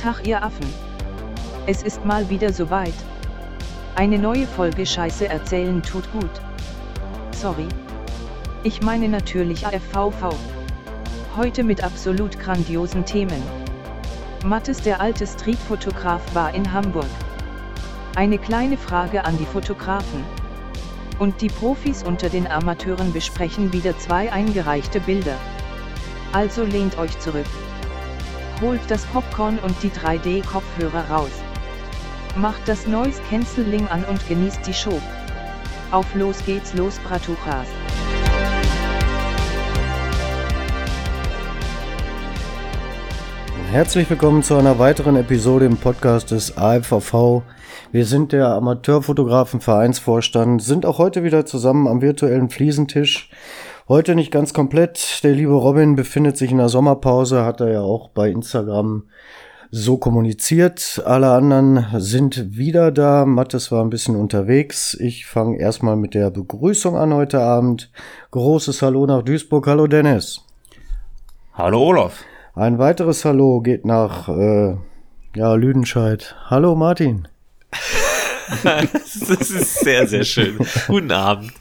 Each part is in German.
Tag ihr Affen. Es ist mal wieder soweit. Eine neue Folge Scheiße erzählen tut gut. Sorry. Ich meine natürlich AFVV. Heute mit absolut grandiosen Themen. Mattes der alte Streetfotograf war in Hamburg. Eine kleine Frage an die Fotografen. Und die Profis unter den Amateuren besprechen wieder zwei eingereichte Bilder. Also lehnt euch zurück. Holt das Popcorn und die 3D-Kopfhörer raus. Macht das Noise Cancelling an und genießt die Show. Auf los geht's los Bratuchas. Herzlich willkommen zu einer weiteren Episode im Podcast des AFVV. Wir sind der Amateurfotografenvereinsvorstand, sind auch heute wieder zusammen am virtuellen Fliesentisch. Heute nicht ganz komplett. Der liebe Robin befindet sich in der Sommerpause, hat er ja auch bei Instagram so kommuniziert. Alle anderen sind wieder da. Mattes war ein bisschen unterwegs. Ich fange erstmal mit der Begrüßung an heute Abend. Großes Hallo nach Duisburg. Hallo Dennis. Hallo Olaf. Ein weiteres Hallo geht nach äh, ja, Lüdenscheid. Hallo Martin. das ist sehr, sehr schön. Guten Abend.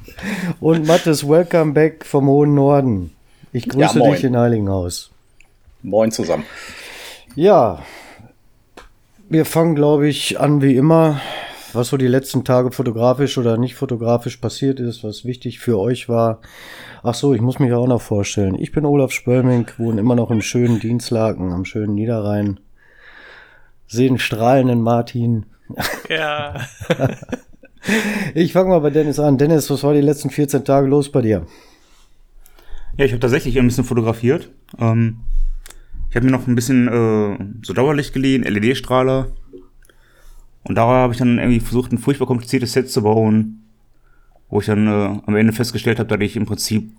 Und Mattes, welcome back vom hohen Norden. Ich grüße ja, dich in Heiligenhaus. Moin zusammen. Ja, wir fangen, glaube ich, an wie immer, was so die letzten Tage fotografisch oder nicht fotografisch passiert ist, was wichtig für euch war. Ach so, ich muss mich auch noch vorstellen. Ich bin Olaf Spölming, wohne immer noch im schönen Dienstlaken am schönen Niederrhein. Sehen strahlenden Martin. Ja. ich fange mal bei Dennis an. Dennis, was war die letzten 14 Tage los bei dir? Ja, ich habe tatsächlich ein bisschen fotografiert. Ähm, ich habe mir noch ein bisschen äh, so Dauerlicht geliehen, LED-Strahler. Und da habe ich dann irgendwie versucht, ein furchtbar kompliziertes Set zu bauen, wo ich dann äh, am Ende festgestellt habe, dass ich im Prinzip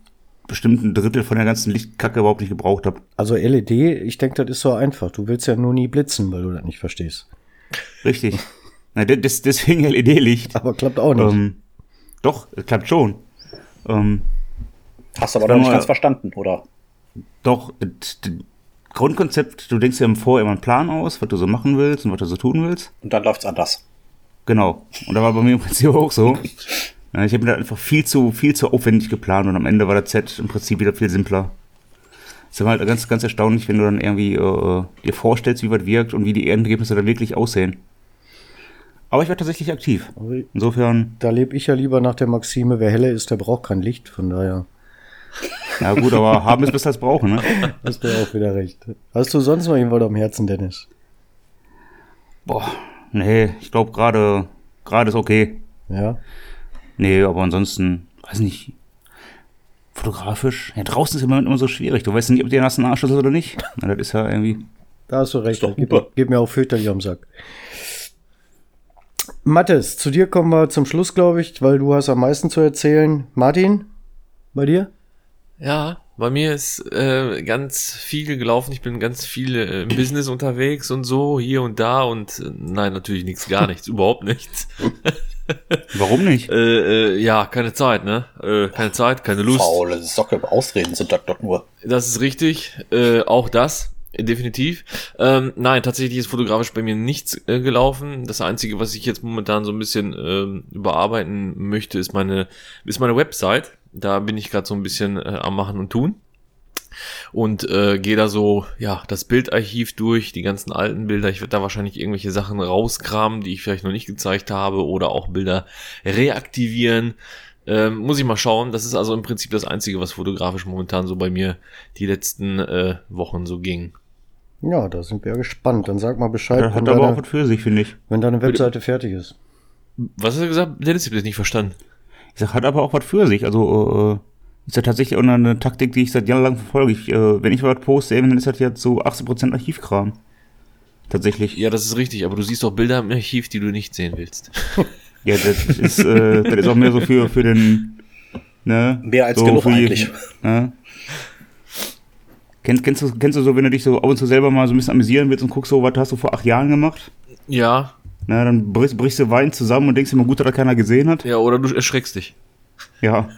bestimmt ein Drittel von der ganzen Lichtkacke überhaupt nicht gebraucht habe. Also LED, ich denke, das ist so einfach. Du willst ja nur nie blitzen, weil du das nicht verstehst. Richtig. Na, des, deswegen LED-Licht. Aber klappt auch nicht. Ähm, doch, es klappt schon. Ähm, Hast du aber noch nicht ganz verstanden, oder? Doch, Grundkonzept, du denkst ja im Vor immer einen Plan aus, was du so machen willst und was du so tun willst. Und dann läuft's anders. Genau. Und da war bei mir im Prinzip auch so. Ich habe mir da einfach viel zu, viel zu aufwendig geplant und am Ende war der Z im Prinzip wieder viel simpler. Das ist halt ganz, ganz erstaunlich, wenn du dann irgendwie äh, dir vorstellst, wie was wirkt und wie die Erdergebnisse dann wirklich aussehen. Aber ich war tatsächlich aktiv. Insofern. Da lebe ich ja lieber nach der Maxime, wer heller ist, der braucht kein Licht, von daher. Ja gut, aber haben ist besser als brauchen, ne? Hast du auch wieder recht. Hast du sonst noch irgendwas am Herzen, Dennis? Boah, nee, ich glaube gerade, gerade ist okay. Ja. Nee, aber ansonsten, weiß nicht, fotografisch, ja, draußen ist immer, immer so schwierig. Du weißt nicht, ob dir nassen Arsch ist oder nicht. Na, das ist ja irgendwie. Da hast du recht. Gib, gib, mir auch fürchterlich am Sack. Mathis, zu dir kommen wir zum Schluss, glaube ich, weil du hast am meisten zu erzählen. Martin, bei dir? Ja, bei mir ist äh, ganz viel gelaufen. Ich bin ganz viel äh, im Business unterwegs und so, hier und da und äh, nein, natürlich nichts, gar nichts, überhaupt nichts. Warum nicht? Äh, äh, ja, keine Zeit, ne? Äh, keine Zeit, keine Lust. Faule Socke, Ausreden sind das doch nur. Das ist richtig, äh, auch das, definitiv. Ähm, nein, tatsächlich ist fotografisch bei mir nichts äh, gelaufen. Das Einzige, was ich jetzt momentan so ein bisschen äh, überarbeiten möchte, ist meine, ist meine Website da bin ich gerade so ein bisschen äh, am Machen und Tun. Und äh, gehe da so, ja, das Bildarchiv durch, die ganzen alten Bilder. Ich werde da wahrscheinlich irgendwelche Sachen rauskramen, die ich vielleicht noch nicht gezeigt habe, oder auch Bilder reaktivieren. Ähm, muss ich mal schauen. Das ist also im Prinzip das Einzige, was fotografisch momentan so bei mir die letzten äh, Wochen so ging. Ja, da sind wir gespannt. Dann sag mal Bescheid. Ja, hat aber deine, auch was für sich, finde ich. Wenn deine Webseite fertig ist. Was hast du gesagt? Dennis, ich habe das nicht verstanden. Ich sag, hat aber auch was für sich. Also, äh, ist ja tatsächlich auch eine Taktik, die ich seit Jahren lang verfolge. Ich, äh, wenn ich was poste, dann ist das ja zu 80% Archivkram. Tatsächlich. Ja, das ist richtig, aber du siehst auch Bilder im Archiv, die du nicht sehen willst. ja, das ist, äh, das ist auch mehr so für, für den, ne? Mehr als so genug die, eigentlich. Ne? Kennst, kennst, du, kennst du so, wenn du dich so ab und zu selber mal so ein bisschen amüsieren willst und guckst so, was hast du vor acht Jahren gemacht? Ja, Na, dann brichst, brichst du Wein zusammen und denkst immer gut, dass da keiner gesehen hat. Ja, oder du erschreckst dich. Ja.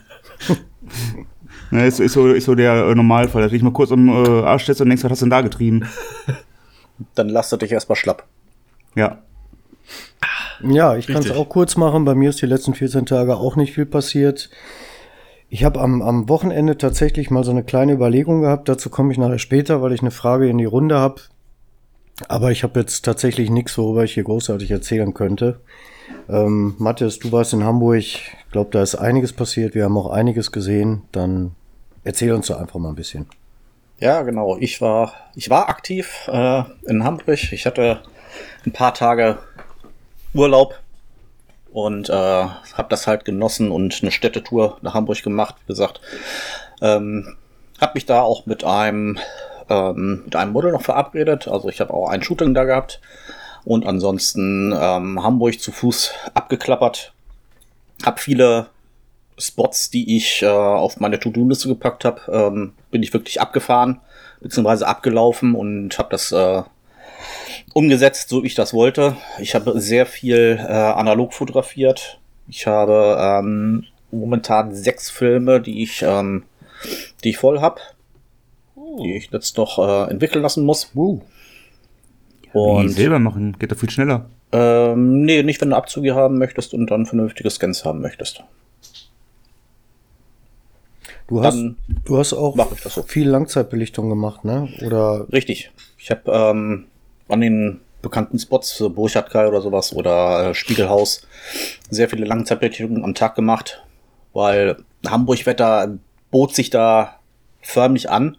Na, ist, ist, so, ist so der äh, Normalfall, dass du dich mal kurz am äh, Arsch stellst und denkst, was hast du denn da getrieben? Dann lasst du dich erstmal schlapp. Ja. Ja, ich kann es auch kurz machen. Bei mir ist die letzten 14 Tage auch nicht viel passiert. Ich habe am, am Wochenende tatsächlich mal so eine kleine Überlegung gehabt. Dazu komme ich nachher später, weil ich eine Frage in die Runde habe. Aber ich habe jetzt tatsächlich nichts, worüber ich hier großartig erzählen könnte. Ähm, Matthias, du warst in Hamburg. Ich glaube, da ist einiges passiert. Wir haben auch einiges gesehen. Dann erzähl uns doch einfach mal ein bisschen. Ja, genau. Ich war, ich war aktiv äh, in Hamburg. Ich hatte ein paar Tage Urlaub und äh, habe das halt genossen und eine Städtetour nach Hamburg gemacht. Wie gesagt, ähm, habe mich da auch mit einem ähm, mit einem Model noch verabredet. Also ich habe auch ein Shooting da gehabt und ansonsten ähm, Hamburg zu Fuß abgeklappert. Hab viele Spots, die ich äh, auf meine To-Do-Liste gepackt habe, ähm, bin ich wirklich abgefahren beziehungsweise abgelaufen und habe das äh, umgesetzt, so wie ich das wollte. Ich habe sehr viel äh, analog fotografiert. Ich habe ähm, momentan sechs Filme, die ich, ähm, die ich voll habe, die ich jetzt noch äh, entwickeln lassen muss. Uh, Wie Und selber machen, geht doch viel schneller. ähm, nee, nicht wenn du Abzüge haben möchtest und dann vernünftige Scans haben möchtest. du hast, Dann du hast auch mach ich das so. viel Langzeitbelichtung gemacht, ne? Oder Richtig. Ich habe ähm, an den bekannten Spots, so Burchardkai oder sowas oder äh, Spiegelhaus, sehr viele Langzeitbelichtungen am Tag gemacht, weil Hamburg-Wetter bot sich da förmlich an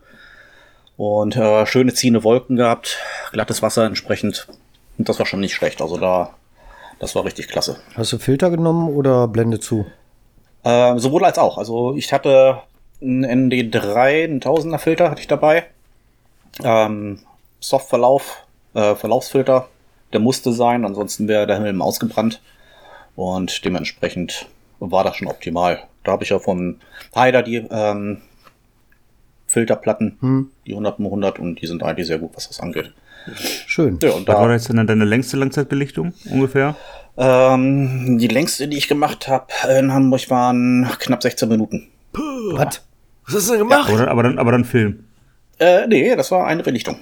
und äh, schöne ziehende Wolken gehabt, glattes Wasser entsprechend. Und das war schon nicht schlecht. Also da, das war richtig klasse. hast du Filter genommen oder Blende zu? Äh, sowohl als auch. Also ich hatte einen ND3, einen Tausender Filter hatte ich dabei. Ähm, Softverlauf, äh, Verlaufsfilter, der musste sein, ansonsten wäre der Helm ausgebrannt. Und dementsprechend war das schon optimal. Da habe ich ja von Haider die ähm, Filterplatten, Hm, die 100 100 und die sind eigentlich sehr gut, was das angeht. schön. Ja, und Was war da, jetzt denn deine längste Langzeitbelichtung ungefähr? ähm, die längste, die ich gemacht habe in Hamburg, waren knapp 16 Minuten. Was? Was hast du denn gemacht? Aber dann, aber dann, aber dann Film. Äh, nee, das war eine Belichtung.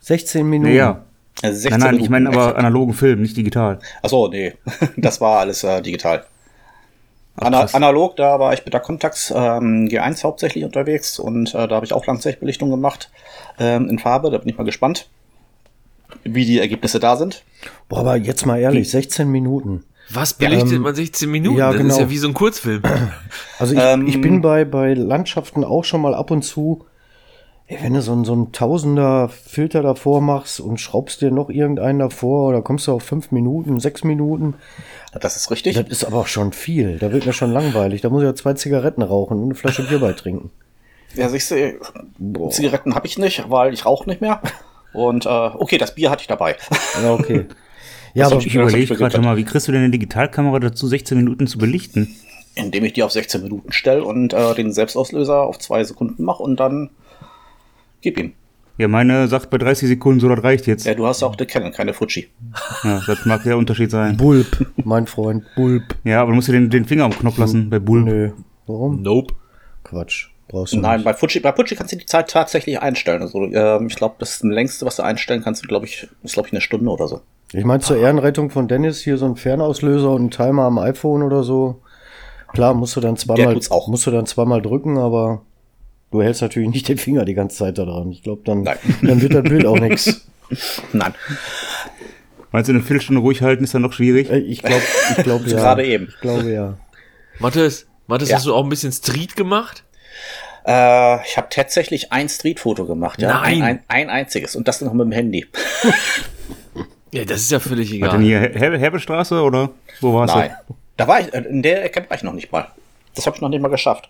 16 Minuten. Naja. Äh, 16 Nein, nein, ich meine Minuten aber analogen Film, nicht digital. Achso, nee. das war alles äh, digital. Ana analog, da war ich mit der Contax ähm, G1 hauptsächlich unterwegs und äh, da habe ich auch Langzeitbelichtung gemacht ähm, in Farbe. Da bin ich mal gespannt, wie die Ergebnisse da sind. Boah, aber jetzt mal ehrlich, 16 Minuten. Was belichtet Ähm, man 16 Minuten? ja, das genau. ist ja wie so ein Kurzfilm. Also ich, Ähm, ich bin bei, bei Landschaften auch schon mal ab und zu, ey, wenn du so ein, so ein Tausender Filter davor machst und schraubst dir noch irgendeinen davor, oder kommst du auf fünf Minuten, sechs Minuten. Das ist richtig. Das ist aber auch schon viel. Da wird mir schon langweilig. Da muss ich ja zwei Zigaretten rauchen und eine Flasche Bier bei trinken. Ja, siehst du, Zigaretten habe ich nicht, weil ich rauche nicht mehr. Und äh, okay, das Bier hatte ich dabei. Ja, okay. Ja, Das aber Ich überlege gerade mal, wie kriegst du denn eine Digitalkamera dazu, 16 Minuten zu belichten? Indem ich die auf 16 Minuten stelle und äh, den Selbstauslöser auf zwei Sekunden mache und dann gib ihm. Ja, meine sagt bei 30 Sekunden, so das reicht jetzt. Ja, du hast ja auch eine Canon, keine Fuji. Ja, das mag der Unterschied sein. Bulb, mein Freund, Bulb. Ja, aber du musst dir den, den Finger am Knopf lassen bei Bull. Nö. Warum? nope. Quatsch. Brauchst du Nein, nicht. bei Fuji, bei Fuji kannst du die Zeit tatsächlich einstellen. Also, ähm, ich glaube, das längste, was du einstellen kannst, glaube ich, ist glaube ich eine Stunde oder so. Ich meine, zur Ehrenrettung von Dennis hier so ein Fernauslöser und ein Timer am iPhone oder so. Klar, musst du dann zweimal, musst du dann zweimal drücken, aber du hältst natürlich nicht den Finger die ganze Zeit da dran. Ich glaube, dann, Nein. dann wird das Bild auch nichts. Nein, Meinst du, eine Viertelstunde ruhig halten ist dann noch schwierig? Ich glaube, ich glaube ja. gerade eben. Ich glaube ja. Mathis, Mathis, Ja. hast du auch ein bisschen Street gemacht? Äh, ich habe tatsächlich ein Streetfoto gemacht, ja. Nein. Ein, ein, ein einziges. Und das noch mit dem Handy. Ja, das ist ja völlig War egal. denn hier Her Herbestraße oder wo warst Nein. Da war ich, äh, in der Ecke war ich noch nicht mal. Das habe ich noch nicht mal geschafft.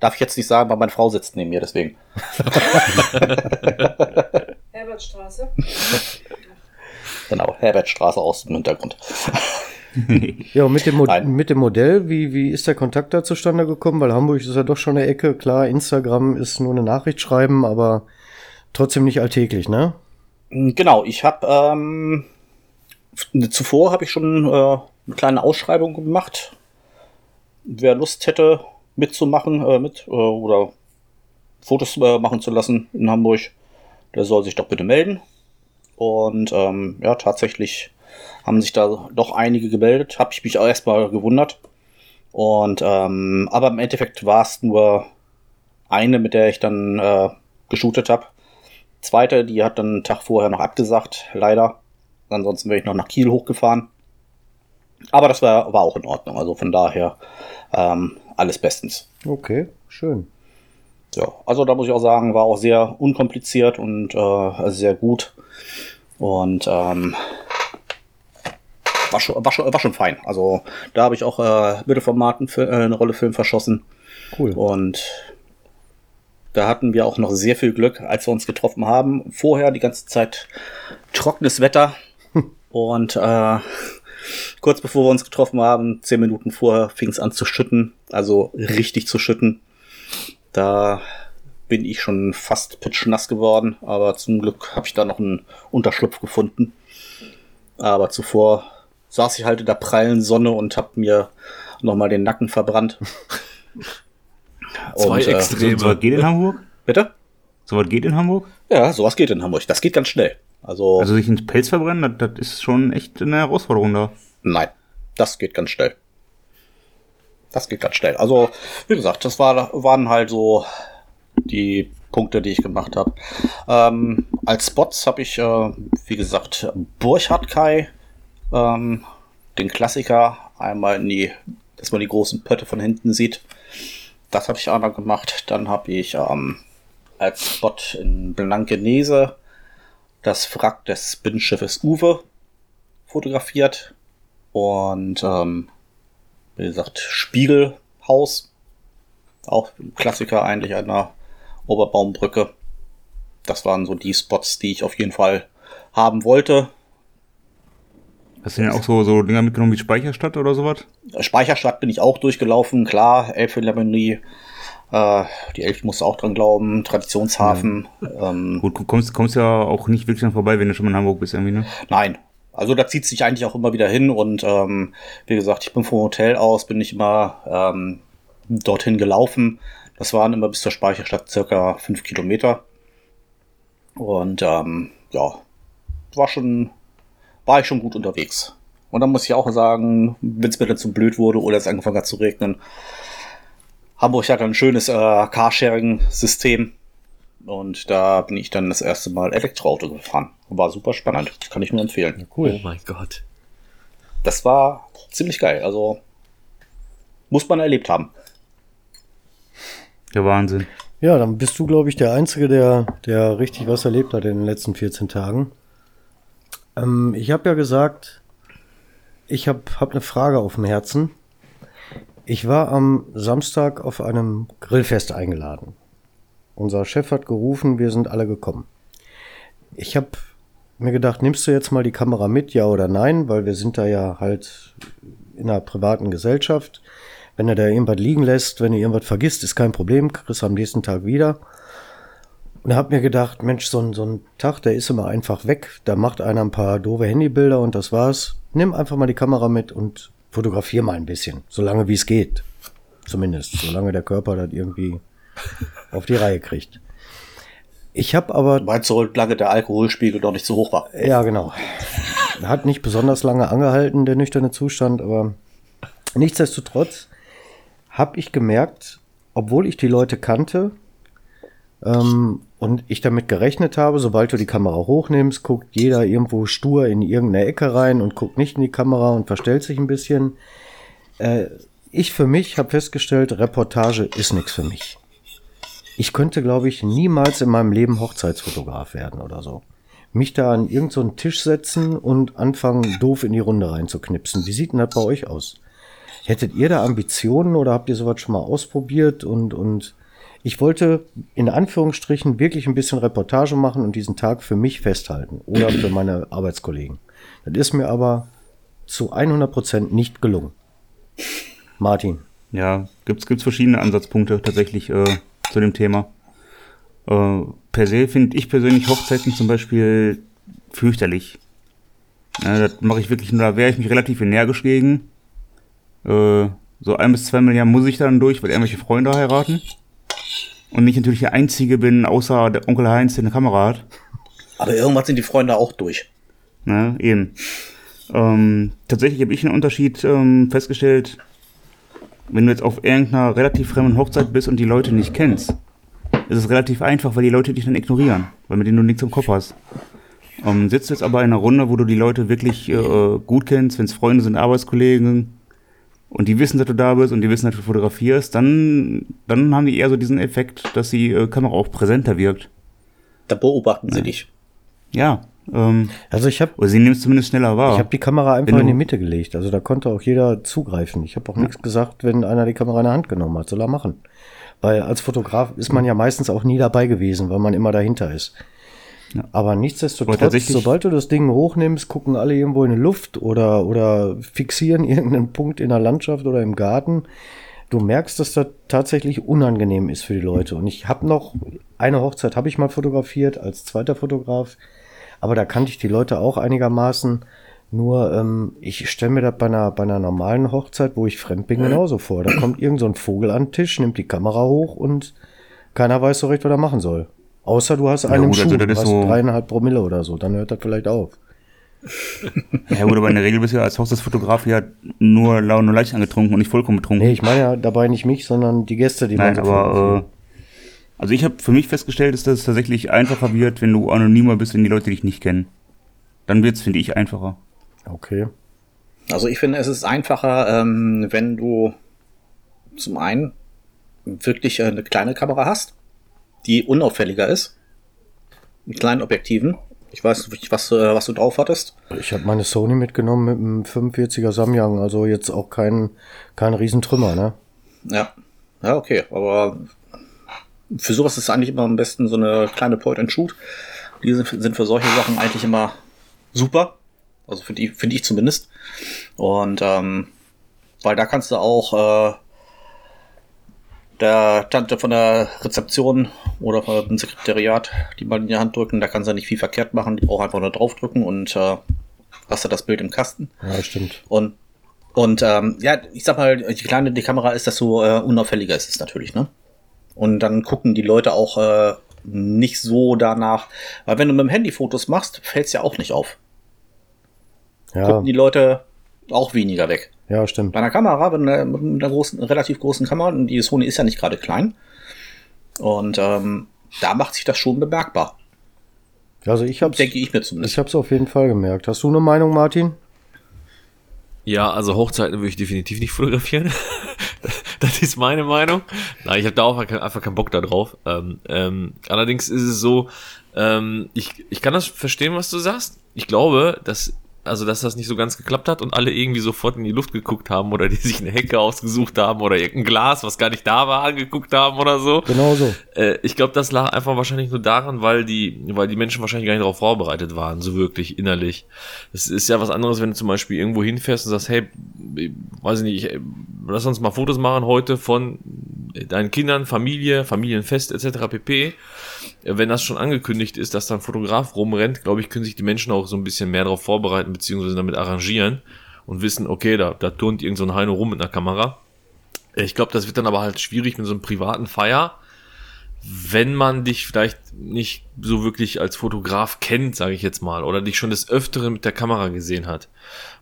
Darf ich jetzt nicht sagen, weil meine Frau sitzt neben mir, deswegen. Herbertstraße. Genau, Herbertstraße aus dem Hintergrund. Ja, und mit dem, Mo Nein. mit dem Modell, wie, wie ist der Kontakt da zustande gekommen? Weil Hamburg ist ja doch schon eine Ecke. Klar, Instagram ist nur eine Nachricht schreiben, aber trotzdem nicht alltäglich, ne? Genau, ich habe ähm, zuvor habe ich schon äh, eine kleine Ausschreibung gemacht. Wer Lust hätte, mitzumachen, äh, mit äh, oder Fotos äh, machen zu lassen in Hamburg, der soll sich doch bitte melden. Und ähm, ja, tatsächlich haben sich da doch einige gemeldet. Habe ich mich auch erstmal gewundert. Und ähm, aber im Endeffekt war es nur eine, mit der ich dann äh, geshootet habe. Zweite, die hat dann einen Tag vorher noch abgesagt, leider. Ansonsten wäre ich noch nach Kiel hochgefahren. Aber das war, war auch in Ordnung. Also von daher ähm, alles bestens. Okay, schön. Ja, also da muss ich auch sagen, war auch sehr unkompliziert und äh, sehr gut. Und ähm, war, schon, war, schon, war schon fein. Also da habe ich auch äh, Mittelformaten für, äh, eine Rolle Film verschossen. Cool. Und da hatten wir auch noch sehr viel Glück, als wir uns getroffen haben. Vorher die ganze Zeit trockenes Wetter. Und äh, kurz bevor wir uns getroffen haben, zehn Minuten vorher, fing es an zu schütten. Also richtig zu schütten. Da bin ich schon fast pitschnass geworden. Aber zum Glück habe ich da noch einen Unterschlupf gefunden. Aber zuvor saß ich halt in der prallen Sonne und habe mir nochmal den Nacken verbrannt. Zwei Und, äh, Extreme. So was geht in Hamburg? Bitte? So was geht in Hamburg? Ja, sowas geht in Hamburg. Das geht ganz schnell. Also, Also sich ins Pelz verbrennen, das, das ist schon echt eine Herausforderung da. nein, das geht ganz schnell. Das geht ganz schnell. Also, wie gesagt, das war, waren halt so die Punkte, die ich gemacht habe. Ähm, als Spots habe ich, äh, wie gesagt, Burchard Kai, ähm, den Klassiker, einmal in die, dass man die großen Pötte von hinten sieht. Das habe ich einmal gemacht. Dann habe ich ähm, als Spot in Blankenese das Wrack des Binnenschiffes Uwe fotografiert. Und ähm, wie gesagt, Spiegelhaus. Auch ein Klassiker eigentlich an der Oberbaumbrücke. Das waren so die Spots, die ich auf jeden Fall haben wollte. Hast du denn auch so, so Dinger mitgenommen wie Speicherstadt oder sowas? Speicherstadt bin ich auch durchgelaufen, klar, Elfenlemonie, äh, die Elf muss auch dran glauben, Traditionshafen. Ähm, Gut, du kommst, kommst ja auch nicht wirklich dran vorbei, wenn du schon mal in Hamburg bist irgendwie, ne? Nein. Also da zieht sich eigentlich auch immer wieder hin und ähm, wie gesagt, ich bin vom Hotel aus, bin ich immer ähm, dorthin gelaufen. Das waren immer bis zur Speicherstadt circa fünf Kilometer. Und ähm, ja, war schon, war ich schon gut unterwegs. Und dann muss ich auch sagen, wenn es mir dann zu blöd wurde oder es angefangen hat zu regnen, Hamburg hat ein schönes äh, Carsharing-System. Und da bin ich dann das erste Mal Elektroauto gefahren. War super spannend. Kann ich nur empfehlen. Oh mein Gott. Das war ziemlich geil. Also muss man erlebt haben. Der Wahnsinn. Ja, dann bist du, glaube ich, der Einzige, der, der richtig was erlebt hat in den letzten 14 Tagen. Ähm, ich habe ja gesagt, ich habe hab eine Frage auf dem Herzen. Ich war am Samstag auf einem Grillfest eingeladen. Unser Chef hat gerufen, wir sind alle gekommen. Ich habe mir gedacht, nimmst du jetzt mal die Kamera mit, ja oder nein, weil wir sind da ja halt in einer privaten Gesellschaft. Wenn er da irgendwas liegen lässt, wenn er irgendwas vergisst, ist kein Problem, kriegst am nächsten Tag wieder. Und hab mir gedacht, Mensch, so ein, so ein Tag, der ist immer einfach weg. Da macht einer ein paar doofe Handybilder und das war's. Nimm einfach mal die Kamera mit und fotografier mal ein bisschen. Solange wie es geht. Zumindest. Solange der Körper das irgendwie auf die Reihe kriegt. Ich habe aber Meinst du, solange der Alkoholspiegel noch nicht so hoch war? ja, genau. Hat nicht besonders lange angehalten, der nüchterne Zustand, aber nichtsdestotrotz habe ich gemerkt, obwohl ich die Leute kannte ähm, und ich damit gerechnet habe, sobald du die Kamera hochnimmst, guckt jeder irgendwo stur in irgendeine Ecke rein und guckt nicht in die Kamera und verstellt sich ein bisschen. Äh, ich für mich habe festgestellt, Reportage ist nichts für mich. Ich könnte, glaube ich, niemals in meinem Leben Hochzeitsfotograf werden oder so. Mich da an irgendeinen so Tisch setzen und anfangen, doof in die Runde reinzuknipsen. Wie sieht denn das bei euch aus? Hättet ihr da Ambitionen oder habt ihr sowas schon mal ausprobiert? Und, und ich wollte in Anführungsstrichen wirklich ein bisschen Reportage machen und diesen Tag für mich festhalten oder für meine Arbeitskollegen. Das ist mir aber zu 100 Prozent nicht gelungen. Martin. Ja, gibt's, gibt's verschiedene Ansatzpunkte tatsächlich äh, zu dem Thema. Äh, per se finde ich persönlich Hochzeiten zum Beispiel fürchterlich. Ja, das mache ich wirklich nur, da wehre ich mich relativ energisch gegen. Äh, so ein bis zwei Milliarden muss ich dann durch, weil irgendwelche Freunde heiraten. Und ich natürlich der Einzige bin, außer der Onkel Heinz, der eine Kamera hat. Aber irgendwas sind die Freunde auch durch. Ne, eben. Ähm, tatsächlich habe ich einen Unterschied ähm, festgestellt, wenn du jetzt auf irgendeiner relativ fremden Hochzeit bist und die Leute nicht kennst, ist es relativ einfach, weil die Leute dich dann ignorieren, weil mit denen du nichts im Kopf hast. Ähm, sitzt du jetzt aber in einer Runde, wo du die Leute wirklich äh, gut kennst, wenn es Freunde sind, Arbeitskollegen, und die wissen, dass du da bist und die wissen, dass du fotografierst, dann, dann haben die eher so diesen Effekt, dass die äh, Kamera auch präsenter wirkt. Da beobachten sie dich. Ja. Ähm, Also ich habe oder sie nehmen es zumindest schneller wahr. ich hab die Kamera einfach in die Mitte gelegt. Also da konnte auch jeder zugreifen. Ich habe auch nichts gesagt, wenn einer die Kamera in der Hand genommen hat. Soll er machen. Weil als Fotograf ist man ja meistens auch nie dabei gewesen, weil man immer dahinter ist. Aber Aber nichtsdestotrotz, sobald du das Ding hochnimmst, gucken alle irgendwo in die Luft oder, oder fixieren irgendeinen Punkt in der Landschaft oder im Garten. Du merkst, dass das tatsächlich unangenehm ist für die Leute. Und ich habe noch, eine Hochzeit habe ich mal fotografiert als zweiter Fotograf, aber da kannte ich die Leute auch einigermaßen. Nur ähm, ich stelle mir das bei einer, bei einer normalen Hochzeit, wo ich fremd bin, genauso vor. Da kommt irgend so ein Vogel an den Tisch, nimmt die Kamera hoch und keiner weiß so recht, was er machen soll. Außer du hast einen gut, also Schuh, das du ist hast so- dreieinhalb Promille oder so, dann hört das vielleicht auf. Ja gut, aber in der Regel bist du ja als Hochzeitsfotograf ja nur, lau- nur leicht angetrunken und nicht vollkommen betrunken. Nee, ich meine ja dabei nicht mich, sondern die Gäste, die Nein, man so aber äh, also ich habe für mich festgestellt, ist, dass es tatsächlich einfacher wird, wenn du anonymer bist, wenn die Leute dich nicht kennen. Dann wird's, finde ich, einfacher. Okay. Also ich finde, es ist einfacher, ähm, wenn du zum einen wirklich äh, eine kleine Kamera hast, die unauffälliger ist, mit kleinen Objektiven. Ich weiß nicht, was, äh, was du drauf hattest. Ich habe meine Sony mitgenommen mit einem 45er Samyang, also jetzt auch kein, kein Riesentrümmer, ne? Ja. Ja, okay. Aber für sowas ist eigentlich immer am besten so eine kleine Point and Shoot. Die sind, sind für solche Sachen eigentlich immer super. Also für die, finde ich zumindest. Und ähm, weil da kannst du auch äh, der Tante von der Rezeption oder von dem Sekretariat die mal in die Hand drücken. Da kannst du nicht viel verkehrt machen. Die braucht einfach nur draufdrücken und äh, hast du das Bild im Kasten. Ja, stimmt. Und, und ähm, ja, ich sag mal, je kleiner die Kamera ist, desto äh, unauffälliger ist es natürlich, ne? Und dann gucken die Leute auch äh, nicht so danach. Weil wenn du mit dem Handy Fotos machst, fällt es ja auch nicht auf. Ja, Gucken die Leute auch weniger weg. Ja, stimmt. Bei einer Kamera, mit einer, mit einer großen, relativ großen Kamera, und die Sony ist ja nicht gerade klein. Und ähm, da macht sich das schon bemerkbar. Also ich hab's, Denke ich mir zumindest. ich hab's auf jeden Fall gemerkt. Hast du eine Meinung, Martin? Ja, also Hochzeiten würde ich definitiv nicht fotografieren. das ist meine Meinung. Nein, ich habe da auch einfach, einfach keinen Bock da drauf. Ähm, ähm, allerdings ist es so, ähm, ich, ich kann das verstehen, was du sagst. Ich glaube, dass also dass das nicht so ganz geklappt hat und alle irgendwie sofort in die Luft geguckt haben oder die sich eine Hecke ausgesucht haben oder irgendein Glas, was gar nicht da war, angeguckt haben oder so. Genau so. Äh, ich glaube, das lag einfach wahrscheinlich nur daran, weil die, weil die Menschen wahrscheinlich gar nicht darauf vorbereitet waren, so wirklich innerlich. Es ist ja was anderes, wenn du zum Beispiel irgendwo hinfährst und sagst, hey, weiß ich nicht, ich, lass uns mal Fotos machen heute von deinen Kindern, Familie, Familienfest etc. pp. Wenn das schon angekündigt ist, dass da ein Fotograf rumrennt, glaube ich, können sich die Menschen auch so ein bisschen mehr darauf vorbereiten beziehungsweise damit arrangieren und wissen, okay, da, da turnt irgend so ein Heino rum mit einer Kamera. Ich glaube, das wird dann aber halt schwierig mit so einem privaten Feier, wenn man dich vielleicht nicht so wirklich als Fotograf kennt, sage ich jetzt mal, oder dich schon des Öfteren mit der Kamera gesehen hat.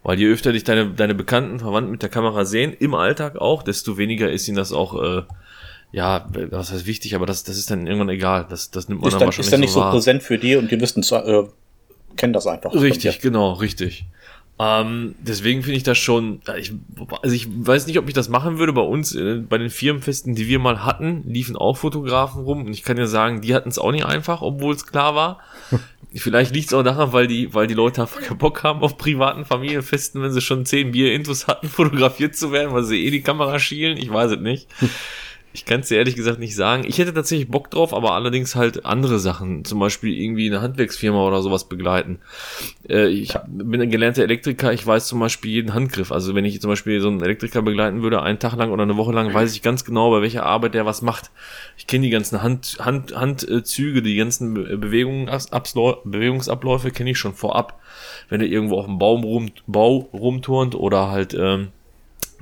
Weil je öfter dich deine, deine bekannten Verwandten mit der Kamera sehen, im Alltag auch, desto weniger ist ihnen das auch, äh, ja, was heißt wichtig, aber das, das ist dann irgendwann egal. Das, das nimmt man Ist dann dann, wahrscheinlich ist dann nicht so wahr. präsent für die und die wissen zwar, äh, kennen das einfach. Richtig, genau, richtig. Ähm, deswegen finde ich das schon, ja, ich, also ich weiß nicht, ob ich das machen würde. Bei uns, äh, bei den Firmenfesten, die wir mal hatten, liefen auch Fotografen rum und ich kann ja sagen, die hatten es auch nicht einfach, obwohl es klar war. Vielleicht liegt es auch daran, weil die, weil die Leute einfach keinen Bock haben auf privaten Familienfesten, wenn sie schon zehn Bier-Intus hatten, fotografiert zu werden, weil sie eh die Kamera schielen. Ich weiß es nicht. Ich kann es dir ehrlich gesagt nicht sagen. Ich hätte tatsächlich Bock drauf, aber allerdings halt andere Sachen. Zum Beispiel irgendwie eine Handwerksfirma oder sowas begleiten. Äh, ich bin ein gelernter Elektriker, ich weiß zum Beispiel jeden Handgriff. Also wenn ich zum Beispiel so einen Elektriker begleiten würde, einen Tag lang oder eine Woche lang, weiß ich ganz genau, bei welcher Arbeit der was macht. Ich kenne die ganzen Hand, Hand, Handzüge, die ganzen Bewegungsabläufe, Bewegungsabläufe kenne ich schon vorab. Wenn er irgendwo auf dem Baum rum, Bau rumturnt oder halt ähm,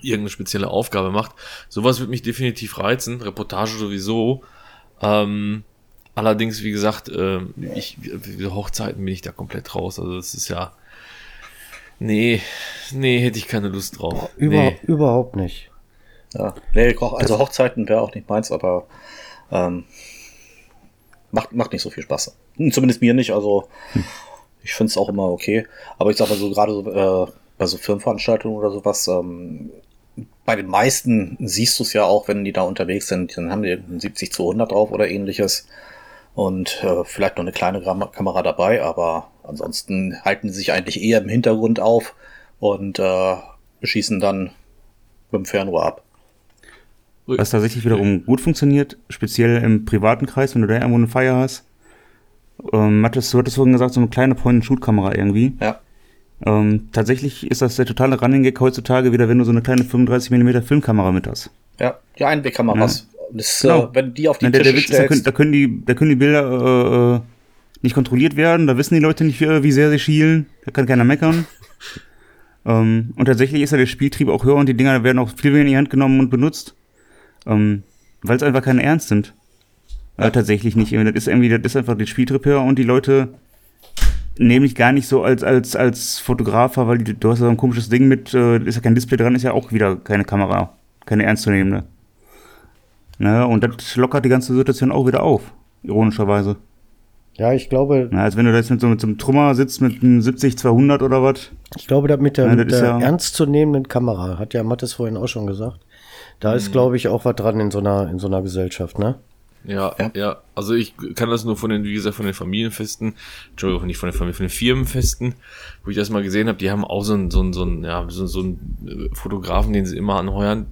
irgendeine spezielle Aufgabe macht. Sowas wird mich definitiv reizen, Reportage sowieso. Ähm, allerdings, wie gesagt, äh, ich, Hochzeiten bin ich da komplett raus. Also das ist ja. Nee, nee, hätte ich keine Lust drauf. Über, nee. Überhaupt nicht. Ja, nee, also Hochzeiten wäre auch nicht meins, aber ähm, macht, macht nicht so viel Spaß. Zumindest mir nicht, also hm. ich finde es auch immer okay. Aber ich sag mal so, gerade so, äh, bei so Firmenveranstaltungen oder sowas, ähm, bei den meisten siehst du es ja auch, wenn die da unterwegs sind, dann haben die 70 zu 100 drauf oder ähnliches und äh, vielleicht noch eine kleine Kamera dabei, aber ansonsten halten sie sich eigentlich eher im Hintergrund auf und äh, schießen dann mit dem Fernrohr ab. Was tatsächlich wiederum gut funktioniert, speziell im privaten Kreis, wenn du da irgendwo eine Feier hast. Ähm, hattest, du hattest vorhin gesagt, so eine kleine Point-and-Shoot-Kamera irgendwie. Ja. Ähm, tatsächlich ist das der totale Running Gag heutzutage wieder, wenn du so eine kleine 35 mm Filmkamera mit hast. Ja, die Einwegkameras. Ja. Das, genau. äh, wenn die auf die Na, der, der Witz stellst. Ist, da, können, da, können die, da können die Bilder äh, äh, nicht kontrolliert werden, da wissen die Leute nicht, wie, wie sehr sie schielen, da kann keiner meckern. ähm, und tatsächlich ist ja der Spieltrieb auch höher und die Dinger werden auch viel weniger in die Hand genommen und benutzt, ähm, weil es einfach keinen Ernst sind. Ja. Äh, tatsächlich nicht. Das ist irgendwie, das ist einfach der Spieltrieb höher und die Leute nehme ich gar nicht so als, als, als Fotografer, weil du hast ja so ein komisches Ding mit, äh, ist ja kein Display dran, ist ja auch wieder keine Kamera, keine ernstzunehmende. Ne, und das lockert die ganze Situation auch wieder auf, ironischerweise. Ja, ich glaube. Na, als wenn du da jetzt mit so, mit so einem Trümmer sitzt mit einem 70-200 oder was. Ich glaube, da mit der, ja, mit der ja ernstzunehmenden Kamera, hat ja Mattes vorhin auch schon gesagt. Da mhm. ist, glaube ich, auch was dran in so einer, in so einer Gesellschaft, ne? Ja, ja, ja, Also ich kann das nur von den, wie gesagt, von den Familienfesten, Entschuldigung, nicht von den Familien, von den Firmenfesten, wo ich das mal gesehen habe, die haben auch so einen, so einen, so einen, ja, so, so einen äh, Fotografen, den sie immer anheuern.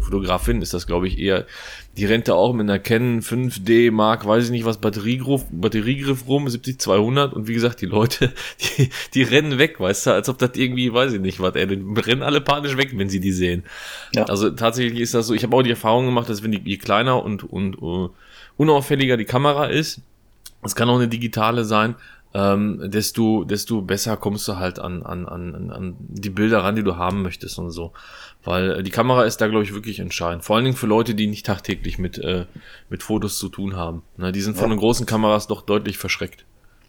Fotografin ist das, glaube ich, eher, die rennt da auch mit einer Canon 5D Mark, weiß ich nicht was, Batteriegriff, Batteriegriff rum, 70-200 und wie gesagt, die Leute, die, die rennen weg, weißt du, als ob das irgendwie, weiß ich nicht was, ey, die rennen alle panisch weg, wenn sie die sehen. Ja. Also tatsächlich ist das so, ich habe auch die Erfahrung gemacht, dass wenn die, je kleiner und, und, uh, unauffälliger die Kamera ist, es kann auch eine digitale sein, ähm, desto, desto besser kommst du halt an, an, an, an die Bilder ran, die du haben möchtest und so. Weil äh, die Kamera ist da, glaube ich, wirklich entscheidend. Vor allen Dingen für Leute, die nicht tagtäglich mit, äh, mit Fotos zu tun haben. Ne, die sind von den großen Kameras doch deutlich verschreckt.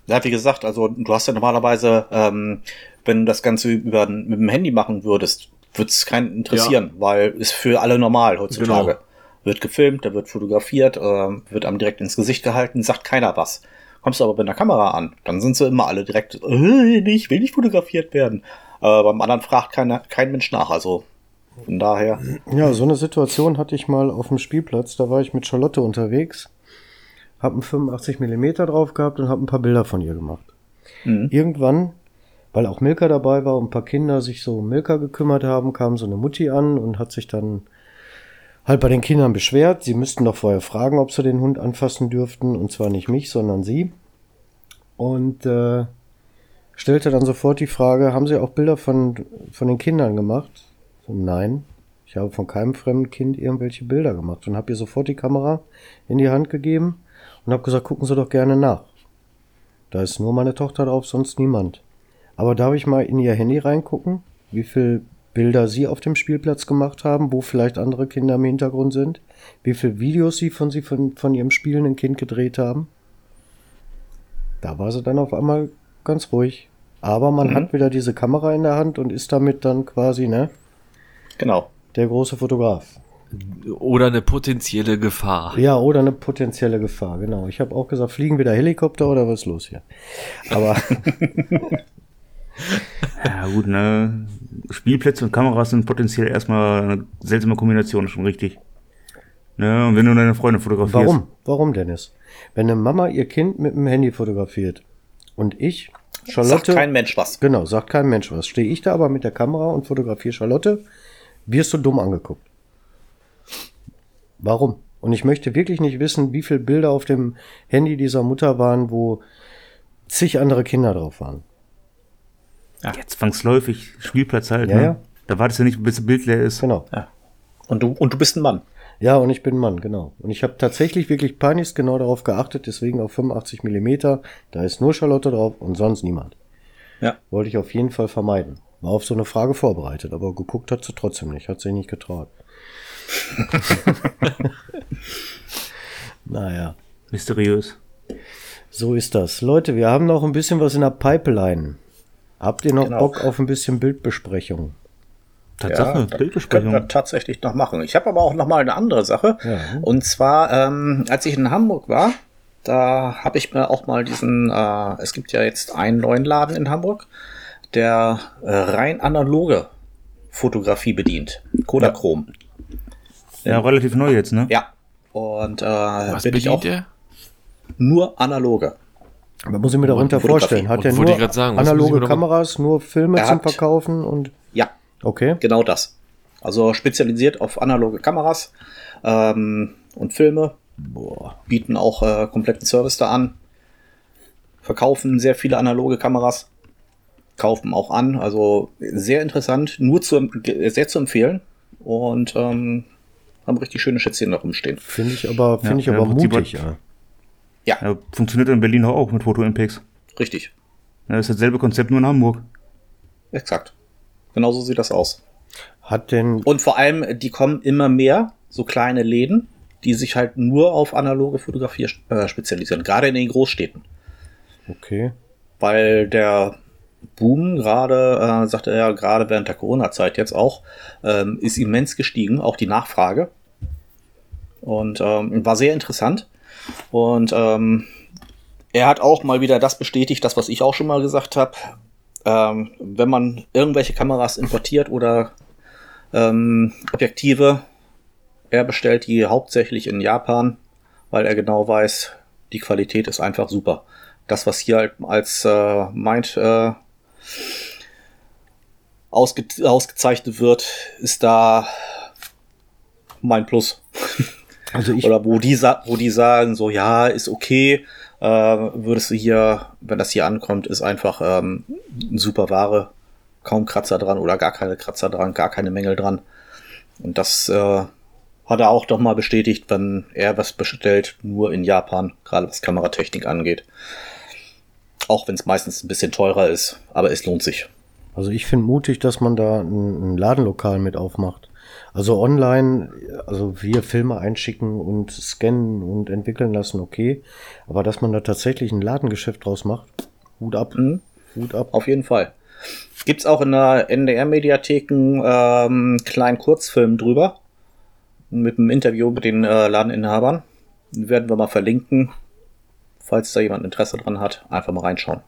Ja, wie gesagt, also du hast ja normalerweise, ähm, wenn du das Ganze über, mit dem Handy machen würdest, würde es keinen interessieren, ja. weil ist für alle normal heutzutage. Genau wird gefilmt, der wird fotografiert, äh, wird einem direkt ins Gesicht gehalten, sagt keiner was. Kommst du aber mit einer Kamera an, dann sind sie immer alle direkt, äh, ich will nicht fotografiert werden. Äh, beim anderen fragt keiner, kein Mensch nach, also von daher. Ja, so eine Situation hatte ich mal auf dem Spielplatz, da war ich mit Charlotte unterwegs, hab einen 85 mm drauf gehabt und hab ein paar Bilder von ihr gemacht. Mhm. Irgendwann, weil auch Milka dabei war und ein paar Kinder sich so um Milka gekümmert haben, kam so eine Mutti an und hat sich dann halt bei den Kindern beschwert. Sie müssten doch vorher fragen, ob sie den Hund anfassen dürften. Und zwar nicht mich, sondern sie. Und äh, stellte dann sofort die Frage, haben Sie auch Bilder von, von den Kindern gemacht? So, nein, ich habe von keinem fremden Kind irgendwelche Bilder gemacht. Und habe ihr sofort die Kamera in die Hand gegeben und habe gesagt, gucken Sie doch gerne nach. Da ist nur meine Tochter drauf, sonst niemand. Aber darf ich mal in ihr Handy reingucken, wie viel Bilder Sie auf dem Spielplatz gemacht haben, wo vielleicht andere Kinder im Hintergrund sind, wie viele Videos Sie von, Sie von, von Ihrem spielenden Kind gedreht haben. Da war sie dann auf einmal ganz ruhig. Aber man mhm. hat wieder diese Kamera in der Hand und ist damit dann quasi, ne? Genau. Der große Fotograf. Oder eine potenzielle Gefahr. Ja, oder eine potenzielle Gefahr, genau. Ich habe auch gesagt, fliegen wieder Helikopter oder was ist los hier? Aber Ja, gut, ne? Spielplätze und Kameras sind potenziell erstmal eine seltsame Kombination, schon richtig. Ne? Und wenn du deine Freunde fotografierst. Warum? Warum, Dennis? Wenn eine Mama ihr Kind mit dem Handy fotografiert und ich, Charlotte. Sagt kein Mensch was. Genau, sagt kein Mensch was. Stehe ich da aber mit der Kamera und fotografiere Charlotte, wirst du dumm angeguckt. Warum? Und ich möchte wirklich nicht wissen, wie viele Bilder auf dem Handy dieser Mutter waren, wo zig andere Kinder drauf waren. Jetzt zwangsläufig Spielplatz halt. Ja, ne? ja. Da wartest du nicht, bis das Bild leer ist. Genau. Und du, und du bist ein Mann. Ja, und ich bin ein Mann, genau. Und ich habe tatsächlich wirklich panisch genau darauf geachtet, deswegen auf 85 Millimeter. Da ist nur Charlotte drauf und sonst niemand. Ja. Wollte ich auf jeden Fall vermeiden. War auf so eine Frage vorbereitet, aber geguckt hat sie trotzdem nicht, hat sie nicht getraut. naja, Mysteriös. so ist das. Leute, wir haben noch ein bisschen was in der Pipeline. Habt ihr noch Genau. Bock auf ein bisschen Bildbesprechung? Tatsache, Ja, das Bildbesprechung. Können wir tatsächlich noch machen. Ich habe aber auch noch mal eine andere Sache. Ja. Und zwar, ähm, als ich in Hamburg war, da habe ich mir auch mal diesen, äh, es gibt ja jetzt einen neuen Laden in Hamburg, der äh, rein analoge Fotografie bedient. Kodachrom. Ja, relativ neu jetzt, ne? Ja. Und äh, Was bin ich auch bedient der? nur analoge. Was muss ich mir darunter vorstellen? Hat er wollte nur sagen, analoge Kameras, nur Filme Er zum Verkaufen und Ja, okay. genau das. Also spezialisiert auf analoge Kameras ähm, und Filme. Bieten auch äh, kompletten Service da an. Verkaufen sehr viele analoge Kameras. Kaufen auch an. Also sehr interessant. Nur zu, sehr zu empfehlen. Und ähm, haben richtig schöne Schätzchen da rumstehen. Finde ich aber, finde Ja, ich ja, aber Prinzip mutig, hat- ja. Ja, funktioniert in Berlin auch mit Foto Impex. Richtig. Ja, das ist dasselbe Konzept nur in Hamburg. Exakt. Genauso sieht das aus. Hat denn, Und vor allem, die kommen immer mehr, so kleine Läden, die sich halt nur auf analoge Fotografie äh, spezialisieren. Gerade in den Großstädten. okay, weil der Boom gerade, äh, sagte er ja gerade während der Corona-Zeit jetzt auch, ähm, ist immens gestiegen, auch die Nachfrage. Und ähm, war sehr interessant. Und ähm, er hat auch mal wieder das bestätigt, das, was ich auch schon mal gesagt habe. Ähm, wenn man irgendwelche Kameras importiert oder ähm, Objektive, er bestellt die hauptsächlich in Japan, weil er genau weiß, die Qualität ist einfach super. Das, was hier halt als äh, meint, äh, ausge ausgezeichnet wird, ist da mein Plus. also ich, Oder wo die, wo die sagen, so ja, ist okay, äh, würdest du hier, wenn das hier ankommt, ist einfach ähm, eine super Ware, kaum Kratzer dran oder gar keine Kratzer dran, gar keine Mängel dran. Und das äh, hat er auch doch mal bestätigt, wenn er was bestellt, nur in Japan, gerade was Kameratechnik angeht. Auch wenn es meistens ein bisschen teurer ist, aber es lohnt sich. also ich finde mutig, dass man da ein, ein Ladenlokal mit aufmacht. Also online, also wir Filme einschicken und scannen und entwickeln lassen, okay. Aber dass man da tatsächlich ein Ladengeschäft draus macht, Hut ab, Mhm. Hut ab. Auf jeden Fall. Gibt's auch in der NDR-Mediathek einen ähm, kleinen Kurzfilm drüber. Mit einem Interview mit den äh, Ladeninhabern. Den werden wir mal verlinken. Falls da jemand Interesse dran hat, einfach mal reinschauen.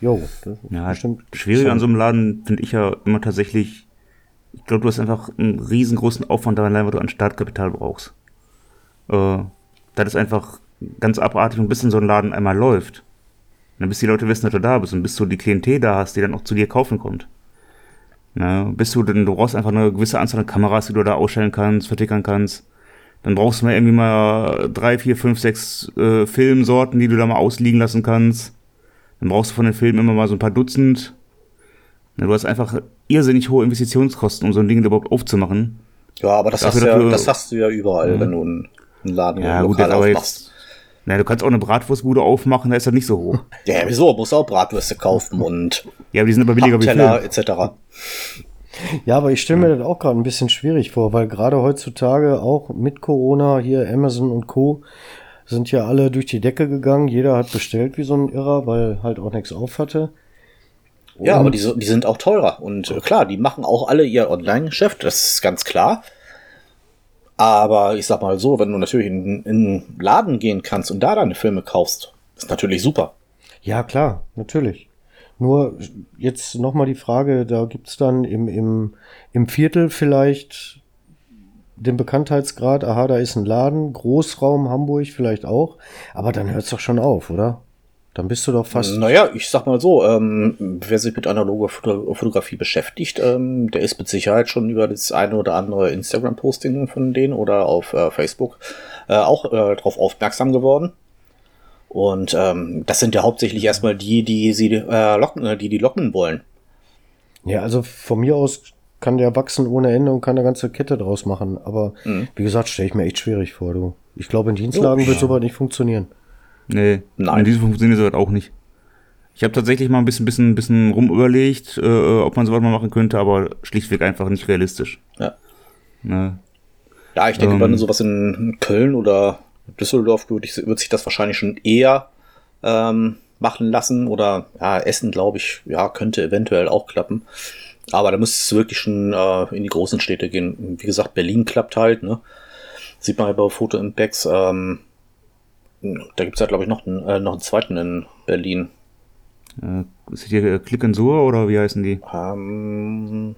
Jo, das Ja, bestimmt. schwierig an so einem Laden finde ich ja immer tatsächlich, ich glaube, du hast einfach einen riesengroßen Aufwand daran, weil du an Startkapital brauchst. Äh, das ist einfach ganz abartig und bis in so ein Laden einmal läuft. Und dann bis die Leute wissen, dass du da bist und bis du die Klientel da hast, die dann auch zu dir kaufen kommt. Na, bis du dann, du brauchst einfach eine gewisse Anzahl an Kameras, die du da ausstellen kannst, vertickern kannst. Dann brauchst du mal irgendwie mal drei, vier, fünf, sechs äh, Filmsorten, die du da mal ausliegen lassen kannst. Dann brauchst du von den Filmen immer mal so ein paar Dutzend. Na, du hast einfach irrsinnig hohe Investitionskosten, um so ein Ding überhaupt aufzumachen. Ja, aber das, Dafür, hast, du ja, dafür- das hast du ja überall, wenn du einen, einen Laden Ja, lokal gut, jetzt aber aufmachst. jetzt. Na, du kannst auch eine Bratwurstbude aufmachen, da ist das nicht so hoch. Ja, wieso? Musst auch Bratwürste kaufen und Ja, aber die sind aber billiger wie Teller etc. Ja, aber ich stelle mir das auch gerade ein bisschen schwierig vor, weil gerade heutzutage auch mit Corona hier Amazon und Co. sind ja alle durch die Decke gegangen. Jeder hat bestellt wie so ein Irrer, weil halt auch nichts auf hatte. Ja, aber die, die sind auch teurer. Und äh, klar, die machen auch alle ihr Online-Geschäft, das ist ganz klar. Aber ich sag mal so, wenn du natürlich in, in einen Laden gehen kannst und da deine Filme kaufst, ist natürlich super. Ja, klar, natürlich. Nur jetzt nochmal die Frage, da gibt's dann im, im, im Viertel vielleicht den Bekanntheitsgrad, aha, da ist ein Laden, Großraum Hamburg vielleicht auch, aber dann hört's doch schon auf, oder? Dann bist du doch fast. Naja, ich sag mal so, ähm, wer sich mit analoger Foto Fotografie beschäftigt, ähm, der ist mit Sicherheit schon über das eine oder andere Instagram-Posting von denen oder auf äh, Facebook äh, auch äh, darauf aufmerksam geworden. Und ähm, das sind ja hauptsächlich erstmal die, die sie äh, locken, äh, die die locken wollen. Ja, also von mir aus kann der wachsen ohne Ende und kann eine ganze Kette draus machen. Aber Mhm. wie gesagt, stelle ich mir echt schwierig vor, du. Ich glaube, in Dienstlagen wird sowas nicht funktionieren. Nee, Nein. in diesem funktioniert sowas auch nicht. Ich habe tatsächlich mal ein bisschen, bisschen, bisschen rumüberlegt, äh, ob man sowas mal machen könnte, aber schlichtweg einfach nicht realistisch. Ja. Ne? Ja, ich denke, Ähm. bei sowas in Köln oder Düsseldorf würde ich, wird sich das wahrscheinlich schon eher ähm, machen lassen. Oder ja, Essen, glaube ich, ja, könnte eventuell auch klappen. Aber da müsste es wirklich schon äh, in die großen Städte gehen. Wie gesagt, Berlin klappt halt, ne? Sieht man ja bei Foto Impacts. Ähm, da gibt's ja, glaube ich, noch einen, äh, noch einen zweiten in Berlin. Äh, ist hier äh, Click and Sur oder wie heißen die? Ähm,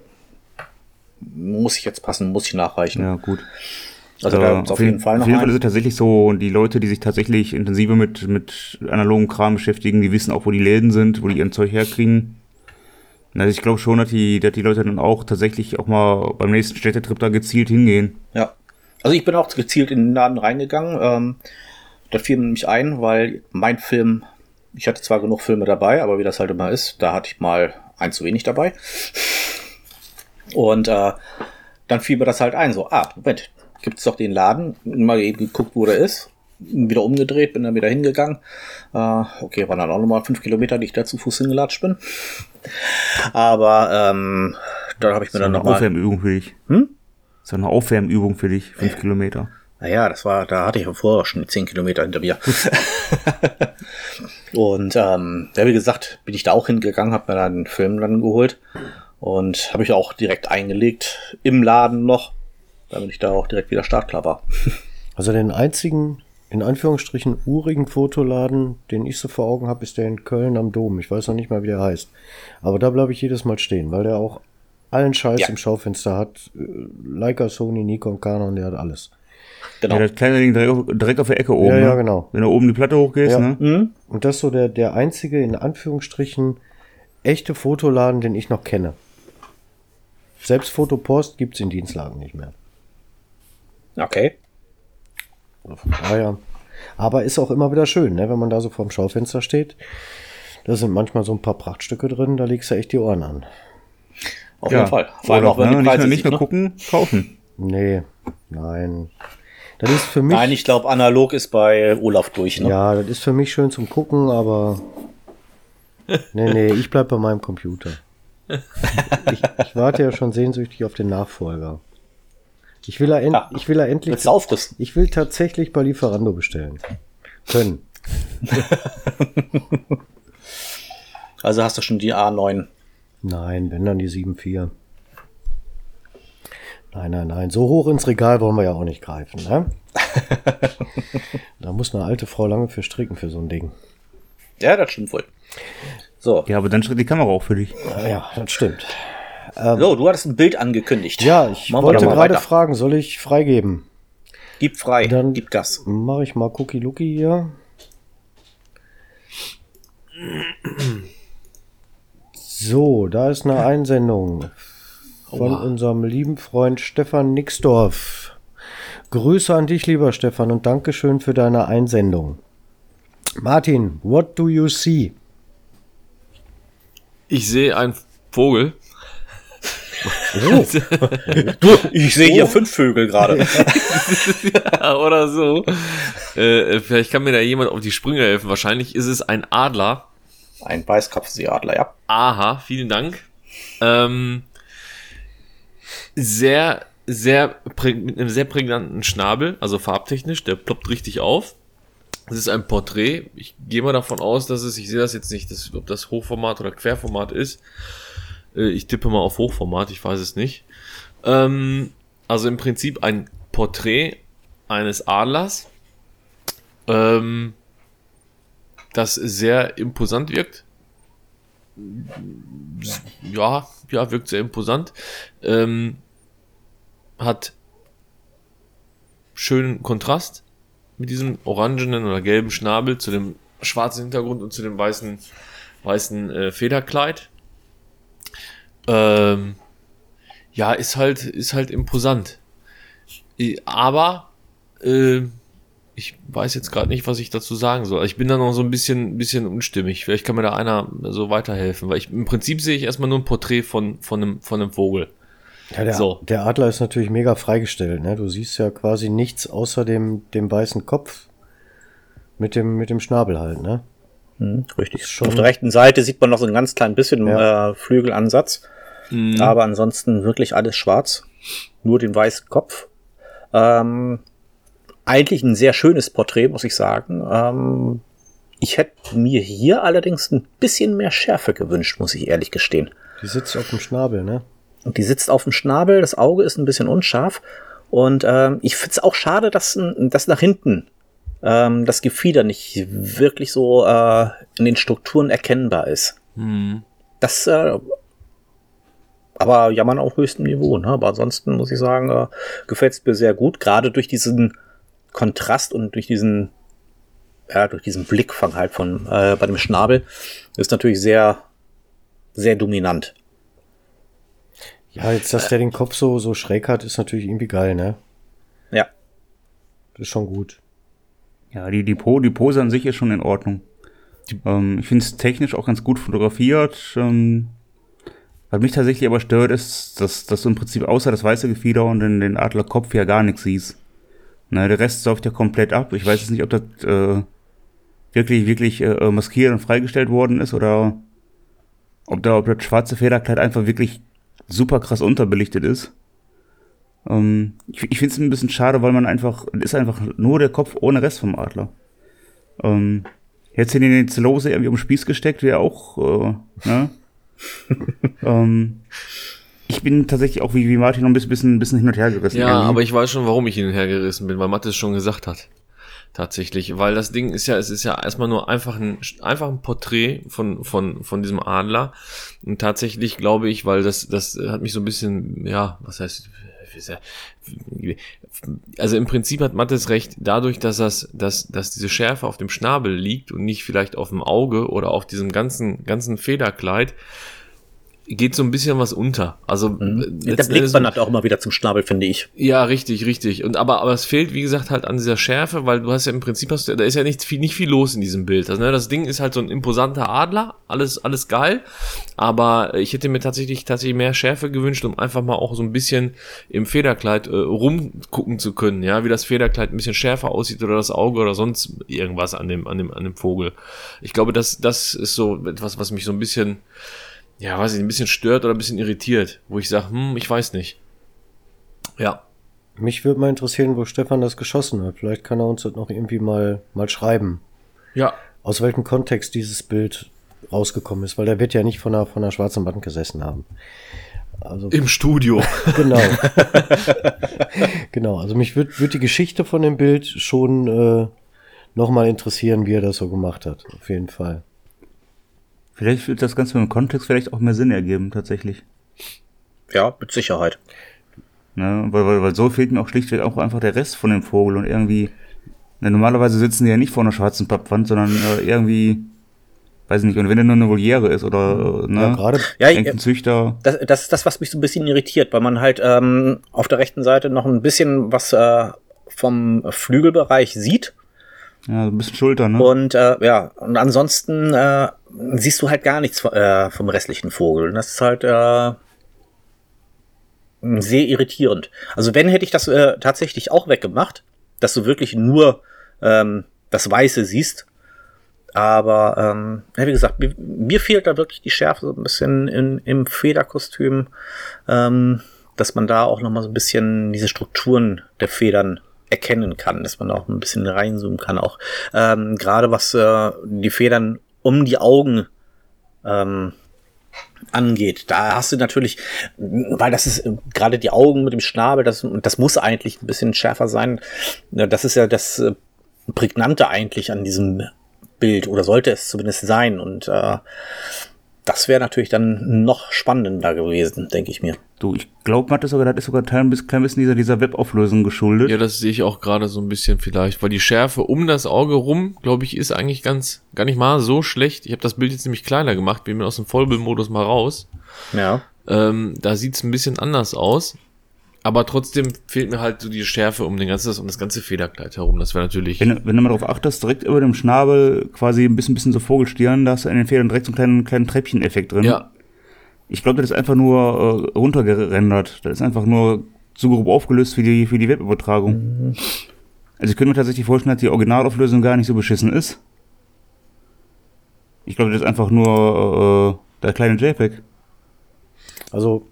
muss ich jetzt passen, muss ich nachreichen. Ja, gut. Also da gibt's auf jeden Fall noch Auf jeden Fall ist es tatsächlich so, die Leute, die sich tatsächlich intensiver mit, mit analogen Kram beschäftigen, die wissen auch, wo die Läden sind, wo die ihren Zeug herkriegen. Also ich glaube schon, dass die, dass die Leute dann auch tatsächlich auch mal beim nächsten Städtetrip da gezielt hingehen. Ja. Also ich bin auch gezielt in den Laden reingegangen. Ähm, das fiel mir nämlich ein, weil mein Film, ich hatte zwar genug Filme dabei, aber wie das halt immer ist, da hatte ich mal ein zu wenig dabei. Und äh, dann fiel mir das halt ein, so, ah, Moment, gibt's doch den Laden, mal eben geguckt, wo der ist, wieder umgedreht, bin dann wieder hingegangen. Äh, okay, waren dann auch nochmal fünf Kilometer, die ich da zu Fuß hingelatscht bin. Aber ähm, dann habe ich mir Das ist dann eine nochmal... Aufwärmübung für dich. Hm? Das ist eine Aufwärmübung für dich, fünf Kilometer. Naja, das war, da hatte ich ja vorher schon die 10 Kilometer hinter mir. und ähm, ja, wie gesagt, bin ich da auch hingegangen, habe mir dann den Film dann geholt und habe ich auch direkt eingelegt im Laden noch, damit ich da auch direkt wieder startklar war. Also den einzigen, in Anführungsstrichen, urigen Fotoladen, den ich so vor Augen habe, ist der in Köln am Dom. Ich weiß noch nicht mal, wie der heißt. Aber da bleibe ich jedes Mal stehen, weil der auch allen Scheiß Ja. im Schaufenster hat. Leica, Sony, Nikon, Canon, der hat alles. Genau. Ja, das kleine Ding direkt, direkt auf der Ecke oben. Ja, ja, ne? genau. Wenn du oben die Platte hochgehst, Ja. ne? Mhm. Und das ist so der, der einzige, in Anführungsstrichen, echte Fotoladen, den ich noch kenne. Selbst Fotopost gibt's in Dienstlagen nicht mehr. Okay. Aber ist auch immer wieder schön, ne, wenn man da so vorm Schaufenster steht. Da sind manchmal so ein paar Prachtstücke drin, da legst du echt die Ohren an. Auf jeden Fall. Vor allem auch, wenn ne? die nicht, Preise nur, nicht sieht, nur ne? gucken, kaufen. Nee, nein. Das ist für mich. Nein, ich glaube, analog ist bei Olaf durch, ne? Ja, das ist für mich schön zum Gucken, aber. Nee, nee, ich bleib bei meinem Computer. Ich, ich warte ja schon sehnsüchtig auf den Nachfolger. Ich will end, Ja. ich will ja endlich. Willst du aufrüsten? Ich will tatsächlich bei Lieferando bestellen. Können. Also hast du schon die A9. Nein, wenn dann die 7.4. Nein, nein, nein. So hoch ins Regal wollen wir ja auch nicht greifen, ne? da muss eine alte Frau lange für stricken für so ein Ding. Ja, das stimmt wohl. So. Ja, aber dann schritt die Kamera auch für dich. Ja, ja das stimmt. So, du hattest ein Bild angekündigt. Ja, ich Machen wollte gerade weiter. fragen, soll ich freigeben? Gib frei, Dann- gib Gas. Mache ich mal Cookie Lookie hier. So, da ist eine Einsendung von unserem lieben Freund Stefan Nixdorf. Grüße an dich, lieber Stefan, und Dankeschön für deine Einsendung. Martin, what do you see? Ich sehe einen Vogel. Du, ich sehe hier fünf Vögel gerade. Ja, oder so. Äh, vielleicht kann mir da jemand auf die Sprünge helfen. Wahrscheinlich ist es ein Adler. Ein Weißkopfseeadler, ja. Aha, vielen Dank. Ähm, sehr, sehr, mit einem sehr prägnanten Schnabel, also farbtechnisch, der ploppt richtig auf. Es ist ein Porträt. Ich gehe mal davon aus, dass es, ich sehe das jetzt nicht, dass, ob das Hochformat oder Querformat ist. Äh, ich tippe mal auf Hochformat, ich weiß es nicht. Ähm, also im Prinzip ein Porträt eines Adlers, ähm, das sehr imposant wirkt. Ja, ja, wirkt sehr imposant. Ähm, hat schönen Kontrast mit diesem orangenen oder gelben Schnabel zu dem schwarzen Hintergrund und zu dem weißen, weißen äh, Federkleid. Ähm, ja, ist halt, ist halt imposant. Aber äh, ich weiß jetzt gerade nicht, was ich dazu sagen soll. Ich bin da noch so ein bisschen, bisschen unstimmig. Vielleicht kann mir da einer so weiterhelfen, weil ich im Prinzip sehe ich erstmal nur ein Porträt von, von, einem, von einem Vogel. Ja, der, So. der Adler ist natürlich mega freigestellt. Ne? Du siehst ja quasi nichts außer dem, dem weißen Kopf mit dem, mit dem Schnabel halt. Ne? Hm, richtig. Schon- Auf der rechten Seite sieht man noch so ein ganz klein bisschen Ja. äh, Flügelansatz. Mhm. Aber ansonsten wirklich alles schwarz. Nur den weißen Kopf. Ähm, eigentlich ein sehr schönes Porträt, muss ich sagen. Ähm, ich hätte mir hier allerdings ein bisschen mehr Schärfe gewünscht, muss ich ehrlich gestehen. Die sitzt auf dem Schnabel, ne? Und die sitzt auf dem Schnabel, das Auge ist ein bisschen unscharf. Und ähm, ich finde es auch schade, dass, dass nach hinten ähm, das Gefieder nicht wirklich so äh, in den Strukturen erkennbar ist. Mhm. Das, äh, aber jammern auf höchstem Niveau. Ne? Aber ansonsten muss ich sagen, äh, gefällt es mir sehr gut. Gerade durch diesen Kontrast und durch diesen, ja, durch diesen Blickfang halt von äh, bei dem Schnabel ist natürlich sehr, sehr dominant. Ja, jetzt, dass der den Kopf so, so schräg hat, ist natürlich irgendwie geil, ne? Ja. Das ist schon gut. Ja, die, die, po, die Pose an sich ist schon in Ordnung. Ähm, ich finde es technisch auch ganz gut fotografiert. Ähm, was mich tatsächlich aber stört, ist, dass, dass du im Prinzip außer das weiße Gefieder und den, den Adlerkopf ja gar nichts siehst. Na, der Rest säuft ja komplett ab. Ich weiß jetzt nicht, ob das äh, wirklich, wirklich äh, maskiert und freigestellt worden ist oder ob da ob das schwarze Federkleid einfach wirklich super krass unterbelichtet ist. Ähm, ich ich finde es ein bisschen schade, weil man einfach, ist einfach nur der Kopf ohne Rest vom Adler. Ähm, jetzt in den Zelose irgendwie um den Spieß gesteckt, wäre auch, äh, ne? ähm, ich bin tatsächlich auch wie, wie Martin noch ein bisschen, bisschen, bisschen hin und her gerissen. Ja, irgendwie. aber ich weiß schon, warum ich hin und her gerissen bin, weil Matte es schon gesagt hat. Tatsächlich, weil das Ding ist ja, es ist ja erstmal nur einfach ein, einfach ein Porträt von, von, von diesem Adler. Und tatsächlich glaube ich, weil das, das hat mich so ein bisschen, ja, was heißt, also im Prinzip hat Mattes recht, dadurch, dass das, dass, dass diese Schärfe auf dem Schnabel liegt und nicht vielleicht auf dem Auge oder auf diesem ganzen, ganzen Federkleid, geht so ein bisschen was unter. Also, Mhm. Der Blick wandert auch immer wieder zum Schnabel, finde ich. ja, richtig, richtig. Und aber, aber es fehlt, wie gesagt, halt an dieser Schärfe, weil du hast ja im Prinzip hast du, da ist ja nicht viel, nicht viel los in diesem Bild. Also, ne, das Ding ist halt so ein imposanter Adler, alles, alles geil. Aber ich hätte mir tatsächlich, tatsächlich mehr Schärfe gewünscht, um einfach mal auch so ein bisschen im Federkleid äh, rumgucken zu können, ja, wie das Federkleid ein bisschen schärfer aussieht oder das Auge oder sonst irgendwas an dem, an dem, an dem Vogel. Ich glaube, das, das ist so etwas, was mich so ein bisschen, ja, weiß ich, ein bisschen stört oder ein bisschen irritiert, wo ich sage, hm, ich weiß nicht. Ja, Mich würde mal interessieren, wo Stefan das geschossen hat. Vielleicht kann er uns das noch irgendwie mal, mal schreiben. ja, Aus welchem Kontext dieses Bild rausgekommen ist, weil der wird ja nicht von einer, von einer schwarzen Wand gesessen haben. Also, im Studio. genau. genau. Also mich würde würd die Geschichte von dem Bild schon äh, nochmal interessieren, wie er das so gemacht hat. Auf jeden Fall. Vielleicht wird das Ganze im Kontext vielleicht auch mehr Sinn ergeben, tatsächlich. Ja, mit Sicherheit. Ne? Weil, weil, weil so fehlt mir auch schlichtweg auch einfach der Rest von dem Vogel und irgendwie. Ne, normalerweise sitzen die ja nicht vor einer schwarzen Pappwand, sondern äh, irgendwie, weiß ich nicht, und wenn der nur eine Voliere ist oder äh, ne, Ja, gerade Ja, ich, irgendein Züchter. das, das ist das, was mich so ein bisschen irritiert, weil man halt ähm, auf der rechten Seite noch ein bisschen was äh, vom Flügelbereich sieht. Ja, so ein bisschen Schulter, ne? Und äh, ja, und ansonsten äh, siehst du halt gar nichts äh, vom restlichen Vogel. Und das ist halt äh, sehr irritierend. Also wenn hätte ich das äh, tatsächlich auch weggemacht, dass du wirklich nur ähm, das Weiße siehst. Aber ähm, wie gesagt, mir, mir fehlt da wirklich die Schärfe so ein bisschen in, im Federkostüm, ähm, dass man da auch noch mal so ein bisschen diese Strukturen der Federn erkennen kann, dass man da auch ein bisschen reinzoomen kann. Auch ähm, gerade was äh, die Federn um die Augen ähm, angeht. Da hast du natürlich, weil das ist äh, gerade die Augen mit dem Schnabel, das, das muss eigentlich ein bisschen schärfer sein. Das ist ja das äh, Prägnante eigentlich an diesem Bild oder sollte es zumindest sein. Und äh, das wäre natürlich dann noch spannender gewesen, denke ich mir. Du, ich glaube, Matt ist sogar, das ist sogar ein bisschen, klein bisschen dieser, dieser Webauflösung geschuldet. Ja, das sehe ich auch gerade so ein bisschen vielleicht, weil die Schärfe um das Auge rum, glaube ich, ist eigentlich ganz, gar nicht mal so schlecht. Ich habe das Bild jetzt nämlich kleiner gemacht, bin mir aus dem Vollbildmodus mal raus. Ja. Ähm, da sieht's ein bisschen anders aus. Aber trotzdem fehlt mir halt so die Schärfe um den ganzen, um das ganze Federkleid herum. Das wäre natürlich. Wenn, du- wenn du mal darauf achtest, direkt über dem Schnabel quasi ein bisschen, bisschen so Vogelstirn, da hast du in den Federn direkt so einen kleinen, kleinen Treppcheneffekt drin. ja, Ich glaube, das ist einfach nur äh, runtergerendert. Das ist einfach nur so grob aufgelöst für die, für die Webübertragung. Also ich könnte mir tatsächlich vorstellen, dass die Originalauflösung gar nicht so beschissen ist. Ich glaube, das ist einfach nur äh, der kleine JPEG. Also,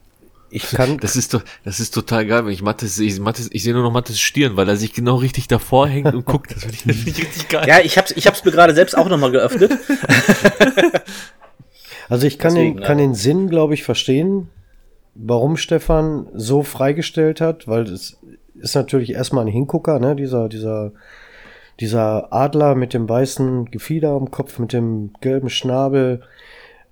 ich kann, das ist doch, das ist total geil, wenn ich Mattes sehe. Mattes, ich sehe nur noch Mattes Stirn, weil er sich genau richtig davor hängt und guckt. Das finde ich, find ich richtig geil. Ja, ich hab's, ich hab's mir gerade selbst auch nochmal geöffnet. also ich kann Deswegen, den, kann ja. den Sinn, glaube ich, verstehen, warum Stefan so freigestellt hat, weil es ist natürlich erstmal ein Hingucker, ne, dieser, dieser, dieser Adler mit dem weißen Gefieder am Kopf, mit dem gelben Schnabel,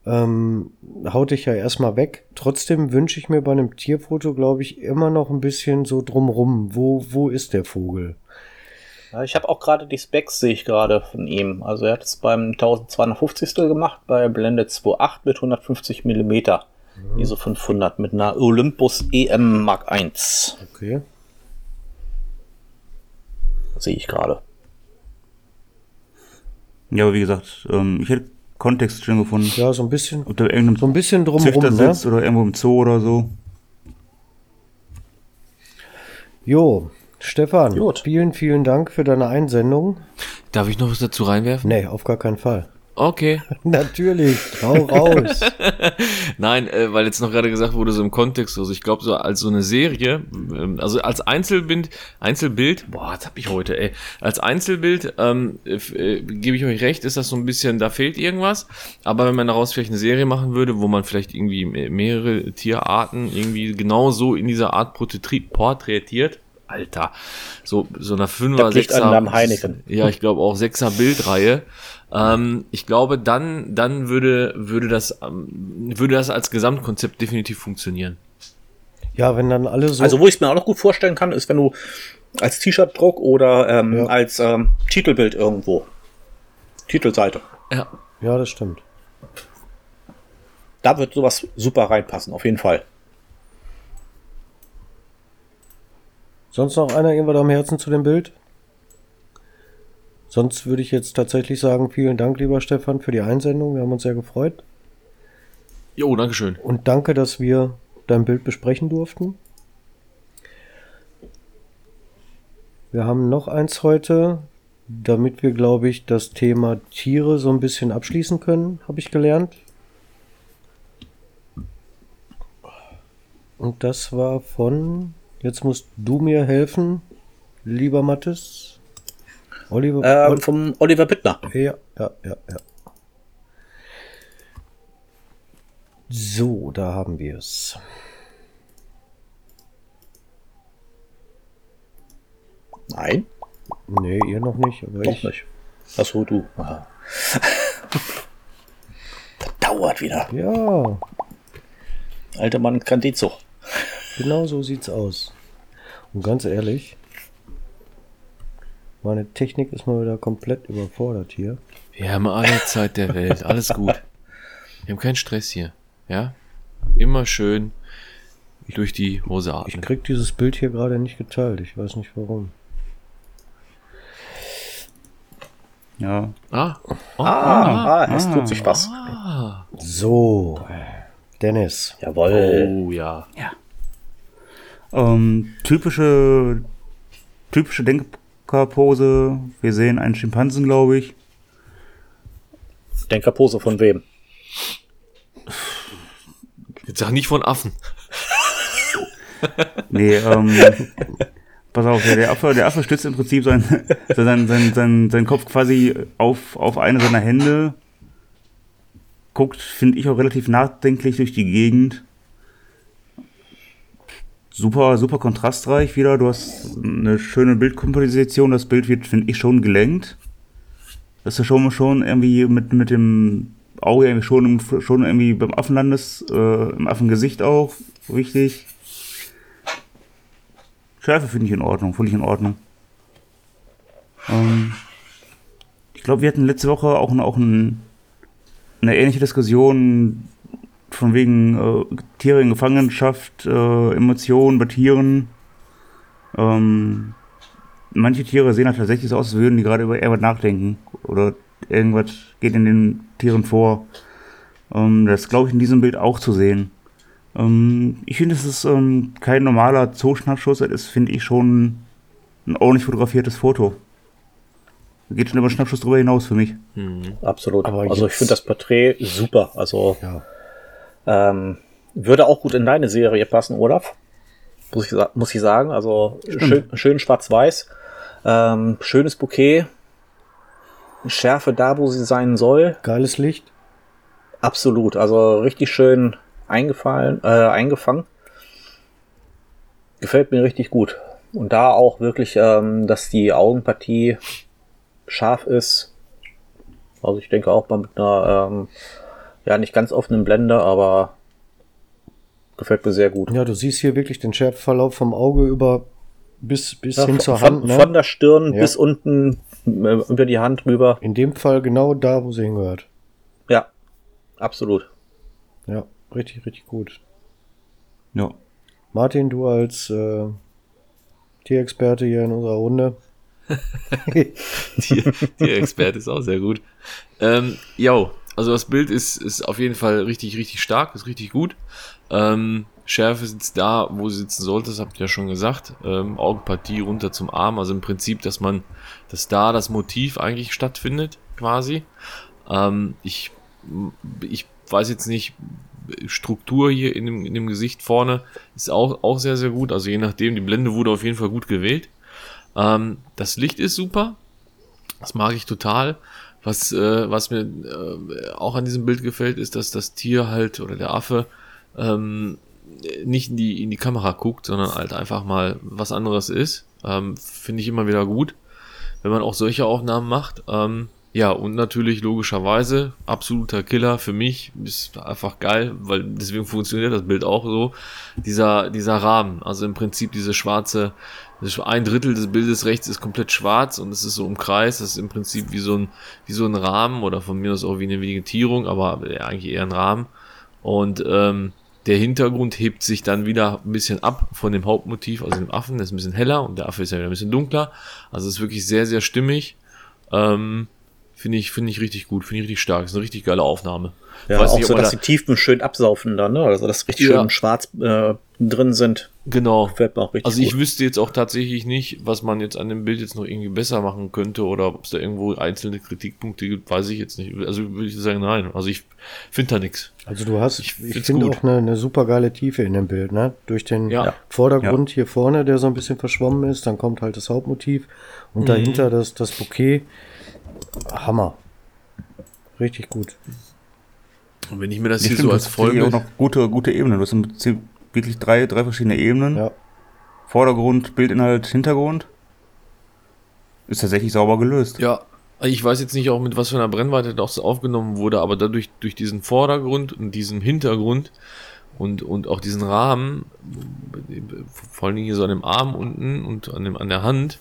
ähm, haut dich ja erstmal weg. Trotzdem wünsche ich mir bei einem Tierfoto, glaube ich, immer noch ein bisschen so drumrum. Wo, wo ist der Vogel? Ja, ich habe auch gerade die Specs, sehe ich gerade von ihm. Also er hat es beim 1250. gemacht, bei Blende 2.8 mit 150 mm. ISO 500 mit einer Olympus EM Mark I. Okay. Sehe ich gerade. Ja, aber wie gesagt, ähm, ich hätte Kontext schön gefunden. Ja, so ein bisschen, Ob da irgendein so ein bisschen Züchter drumrum, ne? sitzt oder irgendwo im Zoo oder so. Jo, Stefan, Gut. vielen, vielen Dank für deine Einsendung. Darf ich noch was dazu reinwerfen? Nee, auf gar keinen Fall. Okay. Natürlich, hau raus. Nein, äh, weil jetzt noch gerade gesagt wurde, so im Kontext, also ich glaube, so als so eine Serie, ähm, also als Einzelbild, Einzelbild, boah, was hab ich heute, ey, als Einzelbild, ähm, äh, gebe ich euch recht, ist das so ein bisschen, da fehlt irgendwas, aber wenn man daraus vielleicht eine Serie machen würde, wo man vielleicht irgendwie me- mehrere Tierarten irgendwie genau so in dieser Art porträti- porträtiert, Alter, so, so einer Fünfer, Sechser, ja, ich glaube auch Sechser Bildreihe. Ähm, ich glaube, dann, dann würde, würde das, ähm, würde das als Gesamtkonzept definitiv funktionieren. Ja, wenn dann alle so. Also wo ich es mir auch noch gut vorstellen kann, ist, wenn du als T-Shirt-Druck oder ähm, Ja. als ähm, Titelbild irgendwo. Titelseite. Ja. ja, das stimmt. Da wird sowas super reinpassen, auf jeden Fall. Sonst noch einer irgendwas am Herzen zu dem Bild? Sonst würde ich jetzt tatsächlich sagen, vielen Dank, lieber Stefan, für die Einsendung. Wir haben uns sehr gefreut. Jo, Dankeschön. Und danke, dass wir dein Bild besprechen durften. Wir haben noch eins heute, damit wir, glaube ich, das Thema Tiere so ein bisschen abschließen können, habe ich gelernt. Und das war von, jetzt musst du mir helfen, lieber Mattes. Oliver. Ähm, vom Oliver Bittner. Ja, ja, ja, ja. So, da haben wir es. Nein, Nee, ihr noch nicht, aber doch ich. nicht. Achso, du. Aha. das dauert wieder. Ja, Alter Mann kann die Zucht. genau so sieht's aus. Und ganz ehrlich, meine Technik ist mal wieder komplett überfordert hier. Wir haben alle Zeit der Welt. Alles gut. Wir haben keinen Stress hier. Ja? Immer schön durch die Hose Ich atmen. krieg dieses Bild hier gerade nicht geteilt. Ich weiß nicht warum. Ja. Ah. Oh, Ah, ah, es tut sich was. ah. So, Dennis. Jawohl. Oh ja. Ähm, typische, typische Denkerpose. Wir sehen einen Schimpansen, glaube ich. Denkerpose von wem? Jetzt sag nicht von Affen. Nee, ähm, pass auf, der, Affe, der Affe stützt im Prinzip sein, sein, sein, sein, sein Kopf quasi auf, auf eine seiner Hände. Guckt, finde ich, auch relativ nachdenklich durch die Gegend. Super, super kontrastreich wieder. Du hast eine schöne Bildkomposition. Das Bild wird, finde ich, schon gelenkt. Das ist schon, schon irgendwie mit, mit dem Auge irgendwie schon, schon irgendwie beim Affenlandes, äh, im Affengesicht auch richtig. Schärfe finde ich in Ordnung, völlig in Ordnung. Ähm, ich glaube, wir hatten letzte Woche auch, auch ein, eine ähnliche Diskussion von wegen äh, Tiere in Gefangenschaft, äh, Emotionen bei Tieren. Ähm, manche Tiere sehen halt tatsächlich so aus, als würden die gerade über irgendwas nachdenken. Oder irgendwas geht in den Tieren vor. Ähm, das glaube ich in diesem Bild auch zu sehen. Ähm, ich finde, es ist ähm, kein normaler Zooschnappschuss, das ist, finde ich, schon ein ordentlich fotografiertes Foto. Geht schon über Schnappschuss drüber hinaus für mich. Absolut. Aber also ich finde das Porträt super. Also Ja. Ähm, würde auch gut in deine Serie passen, Olaf. Muss ich, muss ich sagen. Also schön, schön schwarz-weiß. Ähm, schönes Bouquet. Schärfe da, wo sie sein soll. Geiles Licht. Absolut. Also richtig schön eingefallen, äh, eingefangen. Gefällt mir richtig gut. Und da auch wirklich, ähm, dass die Augenpartie scharf ist. Also ich denke auch mal mit einer, ähm, ja, nicht ganz offenen Blende, aber gefällt mir sehr gut. Ja, du siehst hier wirklich den Schärfverlauf vom Auge über bis, bis Ja, hin von, zur Hand. Ne? von der Stirn Ja. bis unten äh, über die Hand rüber. In dem Fall genau da, wo sie hingehört. Ja, absolut. Ja, richtig, richtig gut. Ja. Martin, du als äh, Tierexperte hier in unserer Runde. Tier, Tierexperte ist auch sehr gut. Ähm, jo, also das Bild ist, ist auf jeden Fall richtig, richtig stark, ist richtig gut. Ähm, Schärfe sitzt da, wo sie sitzen sollte, das habt ihr ja schon gesagt. Ähm, Augenpartie runter zum Arm, also im Prinzip, dass man, dass da das Motiv eigentlich stattfindet, quasi. Ähm, ich, ich weiß jetzt nicht, Struktur hier in dem, in dem Gesicht vorne ist auch, auch sehr, sehr gut. Also je nachdem, die Blende wurde auf jeden Fall gut gewählt. Ähm, das Licht ist super. Das mag ich total. Was, äh, was mir äh, auch an diesem Bild gefällt, ist, dass das Tier halt oder der Affe ähm, nicht in die, in die Kamera guckt, sondern halt einfach mal was anderes ist. Ähm, Finde ich immer wieder gut, wenn man auch solche Aufnahmen macht. Ähm, ja, und natürlich logischerweise absoluter Killer für mich. Ist einfach geil, weil deswegen funktioniert das Bild auch so. Dieser, dieser Rahmen, also im Prinzip diese schwarze, das ist ein Drittel des Bildes rechts ist komplett schwarz und es ist so im Kreis. Das ist im Prinzip wie so ein, wie so ein Rahmen oder von mir aus auch wie eine Vegetierung, aber eigentlich eher ein Rahmen. Und ähm, der Hintergrund hebt sich dann wieder ein bisschen ab von dem Hauptmotiv, also dem Affen, der ist ein bisschen heller und der Affe ist ja wieder ein bisschen dunkler. Also es ist wirklich sehr, sehr stimmig. Ähm, finde ich, finde ich richtig gut, finde ich richtig stark. ist eine richtig geile Aufnahme. Ja, Weiß auch nicht, so, dass da- die Tiefen schön absaufen dann, ne? Also dass richtig Ja. schön schwarz äh, drin sind. Genau. Gefällt mir auch richtig Also ich gut. wüsste jetzt auch tatsächlich nicht, was man jetzt an dem Bild jetzt noch irgendwie besser machen könnte oder ob es da irgendwo einzelne Kritikpunkte gibt, weiß ich jetzt nicht. Also würde ich sagen, nein. Also ich finde da nichts. Also du hast, Ich ich, finde gut. auch eine, eine super geile Tiefe in dem Bild, ne? Durch den Ja. Vordergrund hier vorne, der so ein bisschen verschwommen ist, dann kommt halt das Hauptmotiv und dahinter Mhm. das, das Bouquet. Hammer. Richtig gut. Und wenn ich mir das Ich hier finde, so als Folge. auch noch gute, gute Ebenen. Du hast im Prinzip wirklich drei, drei verschiedene Ebenen. Ja. Vordergrund, Bildinhalt, Hintergrund. Ist tatsächlich sauber gelöst. Ja, ich weiß jetzt nicht auch mit was für einer Brennweite das aufgenommen wurde, aber dadurch durch diesen Vordergrund und diesen Hintergrund und, und auch diesen Rahmen, vor allen Dingen hier so an dem Arm unten und an, dem, an der Hand,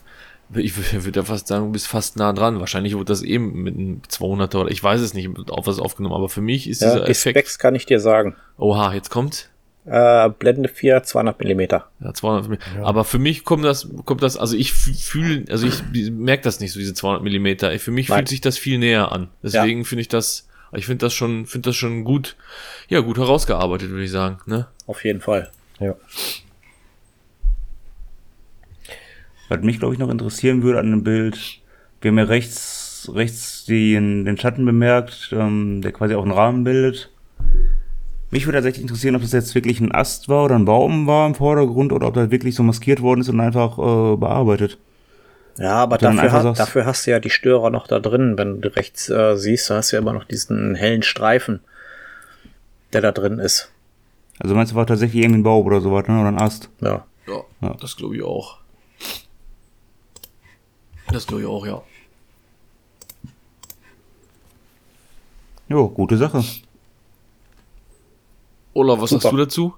ich würde ja fast sagen, du bist fast nah dran. Wahrscheinlich wurde das eben mit einem 200er oder ich weiß es nicht, auf was aufgenommen, aber für mich ist Ja, dieser die Effekt. Specs kann ich dir sagen. Oha, jetzt kommt's. Äh, Blende 4, 200 Millimeter. Ja, 200 mm. Aber für mich kommt das, kommt das, also ich fühle, also ich merke das nicht so, diese 200 Millimeter. Für mich Nein. fühlt sich das viel näher an. Deswegen finde ich das, ich finde das schon, finde das schon gut, ja, gut herausgearbeitet, würde ich sagen, ne? Auf jeden Fall. Ja. Was mich, glaube ich, noch interessieren würde an dem Bild, wir haben ja rechts, rechts den, den Schatten bemerkt, ähm, der quasi auch einen Rahmen bildet. Mich würde tatsächlich interessieren, ob das jetzt wirklich ein Ast war oder ein Baum war im Vordergrund oder ob das wirklich so maskiert worden ist und einfach äh, bearbeitet. Ja, aber dafür, ha sagst- dafür hast du ja die Störer noch da drin. Wenn du rechts äh, siehst, da hast du ja immer noch diesen hellen Streifen, der da drin ist. Also meinst du, war tatsächlich irgendwie ein Baum oder sowas, ne? oder ein Ast? Ja. Ja, Ja. das glaube ich auch. Das glaube ich auch, ja. Jo, gute Sache. Olaf, was Super. sagst du dazu?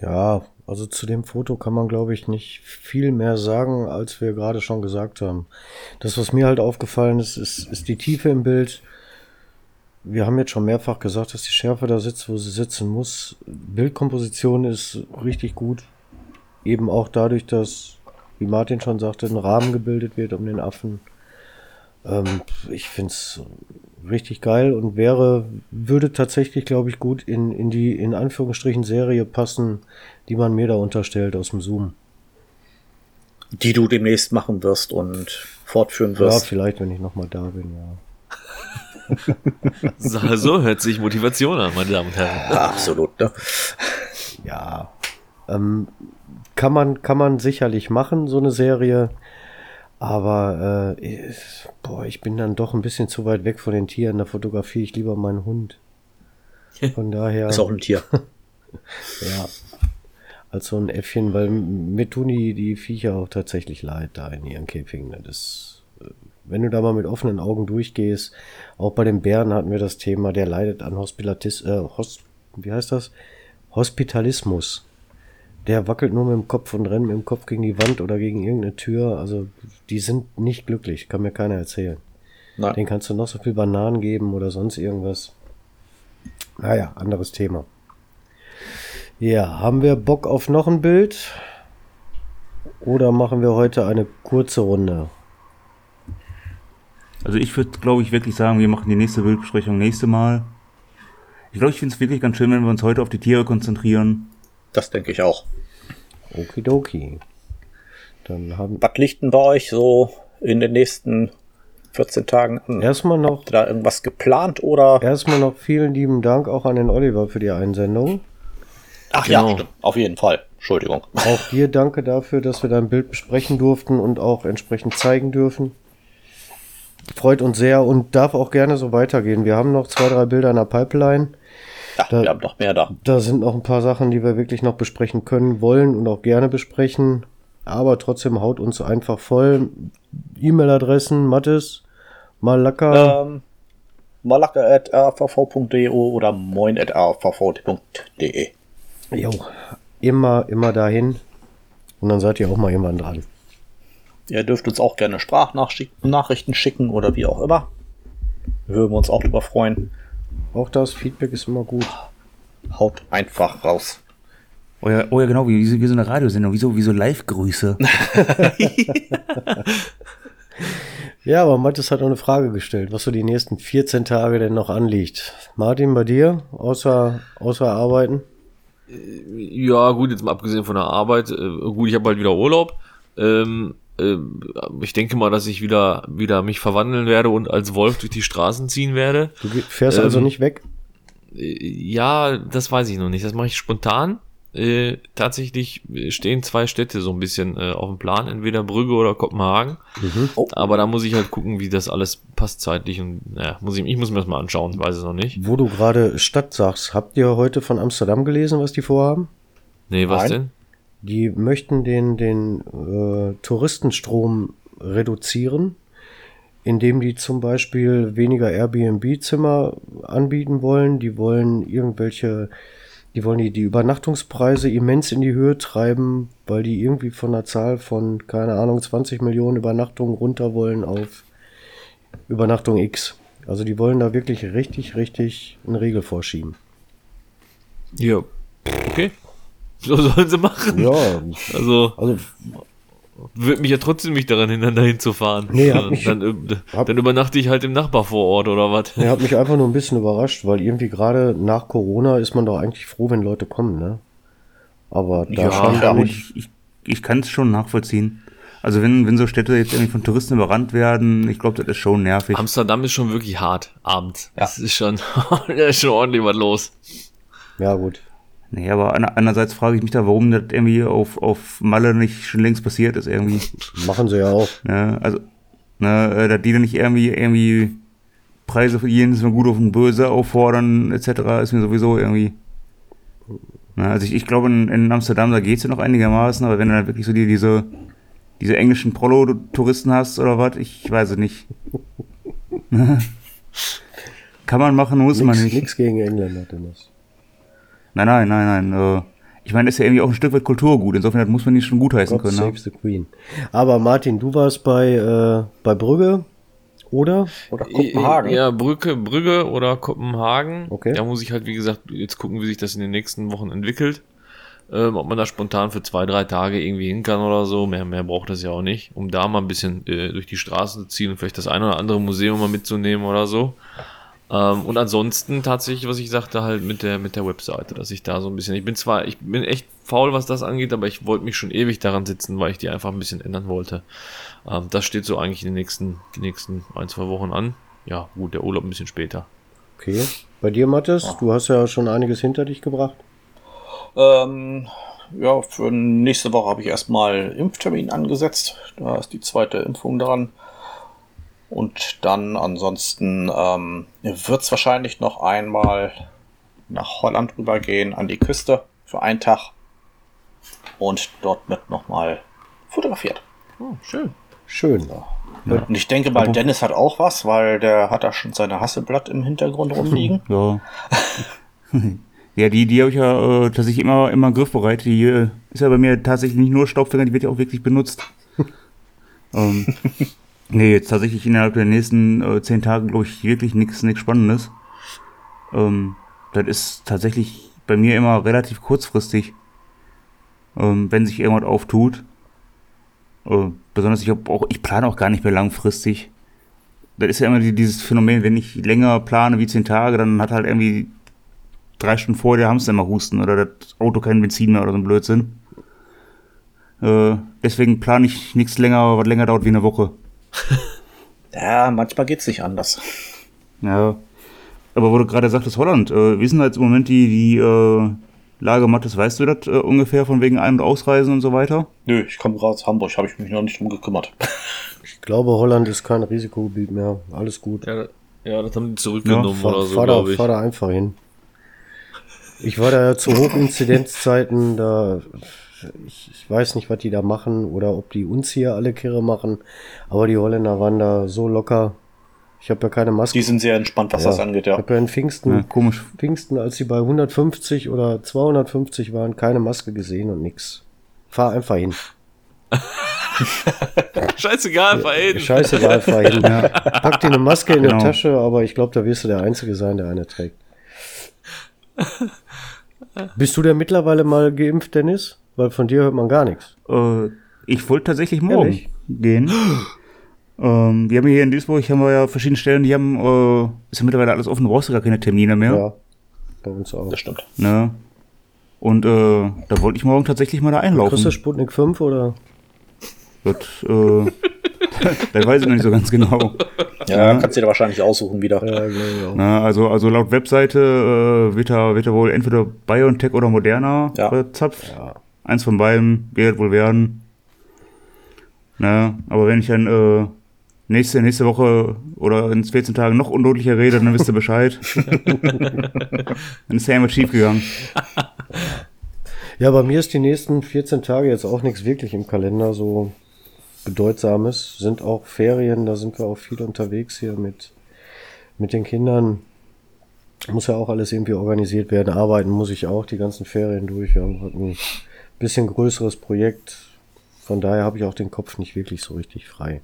Ja, also zu dem Foto kann man, glaube ich, nicht viel mehr sagen, als wir gerade schon gesagt haben. Das, was mir halt aufgefallen ist, ist, ist die Tiefe im Bild. wir haben jetzt schon mehrfach gesagt, dass die Schärfe da sitzt, wo sie sitzen muss. Bildkomposition ist richtig gut. Eben auch dadurch, dass, wie Martin schon sagte, ein Rahmen gebildet wird um den Affen. Ähm, ich finde es richtig geil und wäre, würde tatsächlich, glaube ich, gut in, in die, in Anführungsstrichen, Serie passen, die man mir da unterstellt aus dem Zoom. Die du demnächst machen wirst und fortführen Ja, wirst. vielleicht, wenn ich nochmal da bin, ja. So, so hört sich Motivation an, meine Damen und Herren. Ja, absolut. Ne? Ja. Ähm, kann man, kann man sicherlich machen, so eine Serie. Aber äh, ich- boah, ich bin dann doch ein bisschen zu weit weg von den Tieren. Da fotografiere ich lieber meinen Hund. Von daher, Ist auch ein Tier. ja, als so ein Äffchen, weil mir tun die, die Viecher auch tatsächlich leid da in ihren Käfigen. Das ist, äh, wenn du da mal mit offenen Augen durchgehst, auch bei den Bären hatten wir das Thema, der leidet an Hospitalis, äh, Hos, wie heißt das? Hospitalismus. Der wackelt nur mit dem Kopf und rennt mit dem Kopf gegen die Wand oder gegen irgendeine Tür. Also, die sind nicht glücklich, kann mir keiner erzählen. Den Nein. kannst du noch so viel Bananen geben oder sonst irgendwas. Naja, anderes Thema. Ja, haben wir Bock auf noch ein Bild? Oder machen wir heute eine kurze Runde? Also ich würde, glaube ich, wirklich sagen, wir machen die nächste Bildbesprechung nächste Mal. Ich glaube, ich finde es wirklich ganz schön, wenn wir uns heute auf die Tiere konzentrieren. Das denke ich auch. Okidoki. Dann haben Was liegt denn bei euch so in den nächsten 14 Tagen an? erstmal noch, Habt ihr da irgendwas geplant oder? erstmal noch vielen lieben Dank auch an den Oliver für die Einsendung. Ach Genau. ja, stimmt. auf jeden Fall. Entschuldigung. Auch dir danke dafür, dass wir dein Bild besprechen durften und auch entsprechend zeigen dürfen. Freut uns sehr und darf auch gerne so weitergehen. Wir haben noch zwei, drei Bilder in der Pipeline. Ja, Da- wir haben noch mehr da. Da sind noch ein paar Sachen, die wir wirklich noch besprechen können, wollen und auch gerne besprechen. Aber trotzdem haut uns einfach voll. E-Mail-Adressen, Mattes, Malaka. Ähm, malaka.rvv.de oder moin.rvv.de. Jo, immer, immer dahin. Und dann seid ihr auch mal irgendwann dran. Ihr dürft uns auch gerne Sprachnachrichten schicken oder wie auch immer. Würden wir uns auch drüber freuen. Auch das Feedback ist immer gut. Haut einfach raus. Oh ja, oh ja genau, wie, wie, wie so eine Radiosendung, wie so, wie so Live-Grüße. Ja, aber Mattes hat noch eine Frage gestellt, was so die nächsten 14 Tage denn noch anliegt. Martin, bei dir? Außer, außer Arbeiten? Ja, gut, jetzt mal abgesehen von der Arbeit. Äh, gut, ich habe bald wieder Urlaub. Ähm, äh, ich denke mal, dass ich wieder, wieder mich verwandeln werde und als Wolf durch die Straßen ziehen werde. Du fährst Ähm, also nicht weg? Äh, Ja, das weiß ich noch nicht. Das mache ich spontan. Äh, tatsächlich stehen zwei Städte so ein bisschen äh, auf dem Plan, entweder Brügge oder Kopenhagen. Oh. Aber da muss ich halt gucken, wie das alles passt zeitlich und ja, muss ich, ich muss mir das mal anschauen, weiß es noch nicht. Wo du gerade Stadt sagst, habt ihr heute von Amsterdam gelesen, was die vorhaben? Nee, was Nein. denn? Die möchten den, den äh, Touristenstrom reduzieren, indem die zum Beispiel weniger Airbnb-Zimmer anbieten wollen. Die wollen irgendwelche, die wollen die, die Übernachtungspreise immens in die Höhe treiben, weil die irgendwie von einer Zahl von, keine Ahnung, 20 Millionen Übernachtungen runter wollen auf Übernachtung X. Also die wollen da wirklich richtig, richtig eine Regel vorschieben. Ja. Okay. So sollen sie machen. Ja, Also, also wird mich ja trotzdem nicht daran hindern, dahin zu fahren. Nee, hat mich- dann, äh, hab- dann übernachte ich halt im Nachbarvorort oder was. Er hat mich einfach nur ein bisschen überrascht, weil irgendwie gerade nach Corona ist man doch eigentlich froh, wenn Leute kommen, ne? Aber da Ja, Und nicht. ich, ich, ich kann es schon nachvollziehen. Also wenn, wenn so Städte jetzt irgendwie von Touristen überrannt werden, ich glaube, das ist schon nervig. Amsterdam ist schon wirklich hart, abends. Ja. Das ist schon, da ist schon ordentlich was los. Ja, gut. Nee, aber ander- andererseits frage ich mich da, warum das irgendwie auf, auf Malle nicht schon längst passiert ist irgendwie. Machen sie ja auch. Ne? Also, ne, äh, dass die dann nicht irgendwie, irgendwie Preise für jeden ist gut auf und böse auffordern, etc., ist mir sowieso irgendwie. Ne? Also ich, ich glaube, in, in Amsterdam, da geht's ja noch einigermaßen, aber wenn du dann wirklich so die, diese, diese englischen Prolo-Touristen hast oder was, ich weiß es nicht. Kann man machen, muss man Nix, nicht. nix gegen Engländer, Dennis. Nein, nein, nein, nein. Äh, ich meine, das ist ja irgendwie auch ein Stück weit Kulturgut. Insofern das muss man nicht schon gutheißen God können. save Ne? the Queen. Aber Martin, du warst bei, äh, bei Brügge Oder? Oder Kopenhagen. Ja, Brücke, Brügge oder Kopenhagen. Okay. Da muss ich halt, wie gesagt, jetzt gucken, wie sich das in den nächsten Wochen entwickelt. Ähm, ob man da spontan für zwei, drei Tage irgendwie hin kann oder so. Mehr, mehr braucht das ja auch nicht, um da mal ein bisschen äh, durch die Straßen zu ziehen und vielleicht das eine oder andere Museum mal mitzunehmen oder so. Ähm, und ansonsten tatsächlich, was ich sagte, halt mit der, mit der Webseite, dass ich da so ein bisschen, ich bin zwar, ich bin echt faul, was das angeht, aber ich wollte mich schon ewig daran sitzen, weil ich die einfach ein bisschen ändern wollte. Ähm, das steht so eigentlich in den nächsten, die nächsten ein, zwei Wochen an. Ja, gut, der Urlaub ein bisschen später. Okay. Bei dir, Mathis, du hast ja schon einiges hinter dich gebracht. Ähm, ja, für nächste Woche habe ich erstmal Impftermin angesetzt. Da ist die zweite Impfung dran. Und dann ansonsten ähm, wird es wahrscheinlich noch einmal nach Holland rübergehen, an die Küste für einen Tag. Und dort wird nochmal fotografiert. Oh, schön. Schön. Und ich denke mal, Dennis hat auch was, weil der hat da schon seine Hasselblatt im Hintergrund rumliegen. Ja. ja, die, die habe ich ja äh, tatsächlich immer, immer griffbereit. Die äh, ist ja bei mir tatsächlich nicht nur Staubfänger, die wird ja auch wirklich benutzt. ähm, nee, jetzt tatsächlich innerhalb der nächsten äh, zehn Tage, glaube ich, wirklich nichts nichts Spannendes. Ähm, das ist tatsächlich bei mir immer relativ kurzfristig, ähm, wenn sich irgendwas auftut. Äh, besonders ich auch, ich plane auch gar nicht mehr langfristig. Das ist ja immer die- dieses Phänomen, wenn ich länger plane wie zehn Tage, dann hat halt irgendwie drei Stunden vorher der Hamster immer Husten oder das Auto kein Benzin mehr oder so ein Blödsinn. Äh, deswegen plane ich nichts länger, was länger dauert wie eine Woche. Ja, manchmal geht's nicht anders. Ja. Aber wo du gerade sagtest, Holland, äh, wie ist denn da jetzt im Moment die, die äh, Lage, Mattes, weißt du das äh, ungefähr von wegen Ein- und Ausreisen und so weiter? Nö, ich komme gerade aus Hamburg, habe ich mich noch nicht drum gekümmert. Ich glaube, Holland ist kein Risikogebiet mehr. Alles gut. Ja, ja das haben die zurückgenommen fahr, oder so, fahr, da, glaube ich. fahr da einfach hin. Ich war da ja zu Hochinzidenzzeiten, da ich, ich weiß nicht, was die da machen oder ob die uns hier alle Kirre machen, aber die Holländer waren da so locker. Ich habe ja keine Maske. Die sind sehr entspannt, was Ja. das angeht, Ich ja. habe ja in Pfingsten, Ja, komisch. Pfingsten, als sie bei 150 oder 250 waren, keine Maske gesehen und nix. Fahr einfach hin. Scheißegal, verheben. Scheißegal, fahr hin. Pack dir eine Maske in Genau. die Tasche, aber ich glaube, da wirst du der Einzige sein, der eine trägt. Bist du denn mittlerweile mal geimpft, Dennis? Weil von dir hört man gar nichts. Äh, ich wollte tatsächlich morgen Ehrlich? gehen. ähm, wir haben hier in Duisburg, haben wir ja verschiedene Stellen, die haben, äh, ist ja mittlerweile alles offen, du brauchst ja gar keine Termine mehr. Ja, bei uns auch. Das stimmt. Ne? Und äh, da wollte ich morgen tatsächlich mal da Kriegst du einlaufen. Sputnik 5 oder? Das, äh, das weiß ich noch nicht so ganz genau. Ja, kannst du dir wahrscheinlich aussuchen wieder. Ja, auch. Na, also, also laut Webseite äh, wird, da, wird da wohl entweder BioNTech oder Moderna Ja. verzapft. Eins von beiden wird wohl werden. Na, aber wenn ich dann äh, nächste, nächste Woche oder in 14 Tagen noch undeutlicher rede, dann wisst ihr Bescheid. dann ist ja irgendwas schief gegangen. Ja, bei mir ist die nächsten 14 Tage jetzt auch nichts wirklich im Kalender so bedeutsames. Sind auch Ferien, da sind wir auch viel unterwegs hier mit, mit den Kindern. Muss ja auch alles irgendwie organisiert werden. Arbeiten muss ich auch die ganzen Ferien durch. Wir haben halt ein bisschen größeres Projekt. Von daher habe ich auch den Kopf nicht wirklich so richtig frei.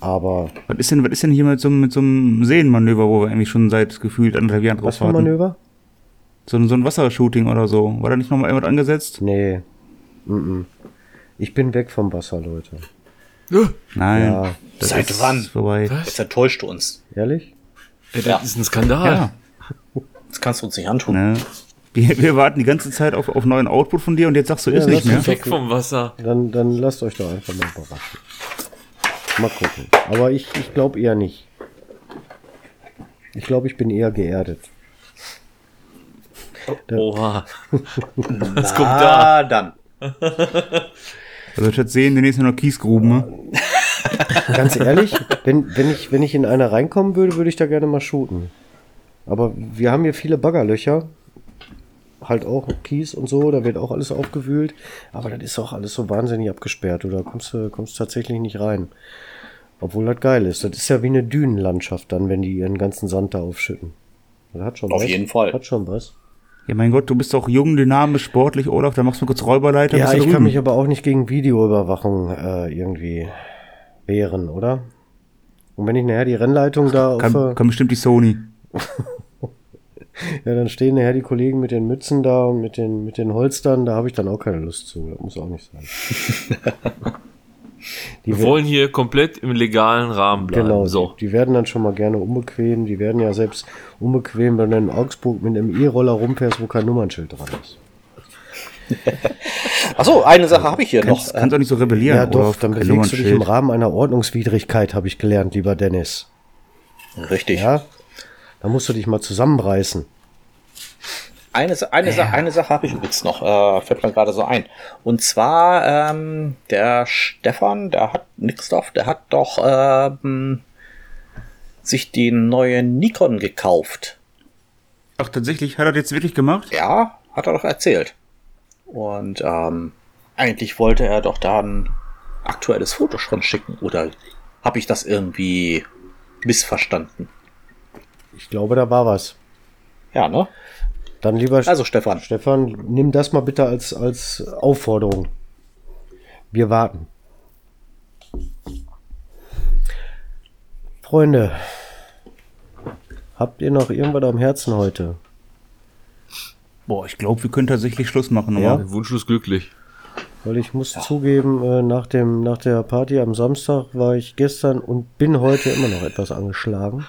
Aber Was ist denn, was ist denn hier mit so, einem- mit so einem Seenmanöver, wo wir eigentlich schon seit gefühlt anderthalb Jahren was drauf für ein warten? Manöver? So, ein- so ein Wassershooting oder so. War da nicht nochmal irgendwas angesetzt? Nee. Mm -mm. Ich bin weg vom Wasser, Leute. Nein. Ja, das Seit ist wann? Vorbei. Jetzt enttäuscht du uns. ehrlich? Ey, das Ja. ist ein Skandal. Ja. Das kannst du uns nicht antun. Ne? Wir, wir warten die ganze Zeit auf, auf neuen Output von dir und jetzt sagst du, Ja, ist nicht mehr. Weg vom Wasser. Dann, dann lasst euch doch einfach mal überraschen. Mal gucken. Aber ich, ich glaube eher nicht. Ich glaube, ich bin eher geerdet. Oha. Was kommt da? Ah, dann. Also statt sehen, demnächst nur noch Kiesgruben. Ne? Ganz ehrlich, wenn, wenn, ich, wenn ich in eine reinkommen würde, würde ich da gerne mal shooten. Aber wir haben hier viele Baggerlöcher. Halt auch Kies und so, da wird auch alles aufgewühlt. Aber das ist auch alles so wahnsinnig abgesperrt. Oder kommst du kommst tatsächlich nicht rein. Obwohl das geil ist. Das ist ja wie eine Dünenlandschaft dann, wenn die ihren ganzen Sand da aufschütten. Das hat schon Auf was. jeden Fall. Hat schon was. Ja, mein Gott, du bist doch jung, dynamisch, sportlich, Olaf, da machst du kurz Räuberleiter. Ja, ich kann drüben. mich aber auch nicht gegen Videoüberwachung äh, irgendwie wehren, oder? Und wenn ich nachher die Rennleitung da auf Kann, der- kann bestimmt die Sony. Ja, dann stehen nachher die Kollegen mit den Mützen da und mit den, mit den Holstern, da habe ich dann auch keine Lust zu. Das muss auch nicht sein. die Wir wollen hier komplett im legalen Rahmen bleiben. genau, so. die, die werden dann schon mal gerne unbequem. Die werden ja selbst unbequem, wenn du in Augsburg mit einem E-Roller rumfährst, wo kein Nummernschild dran ist. Achso, eine Sache habe ich hier Kannst, noch. kannst auch nicht so rebellieren. Ja, doch, dann bewegst du dich im. Rahmen einer Ordnungswidrigkeit, habe ich gelernt, lieber Dennis. Richtig. Ja? Da musst du dich mal zusammenreißen. Eine, eine, Sa eine Sache habe ich übrigens noch, äh, fällt mir gerade so ein. Und zwar, ähm, der Stefan, der hat Nixdorf, der hat doch ähm, sich den neuen Nikon gekauft. Ach, tatsächlich, hat er das jetzt wirklich gemacht? Ja, hat er doch erzählt. Und ähm, eigentlich wollte er doch da ein aktuelles Foto schon schicken. Oder habe ich das irgendwie missverstanden? Ich glaube, da war was. Ja, ne? Dann lieber Also Stefan, Stefan, nimm das mal bitte als, als Aufforderung. Wir warten. Freunde, habt ihr noch irgendwas am Herzen heute? Boah, ich glaube, wir können tatsächlich Schluss machen. Ja? aber- Wunschlos glücklich. Weil ich muss zugeben, äh, nach, dem, nach der Party am Samstag war ich gestern und bin heute immer noch etwas angeschlagen.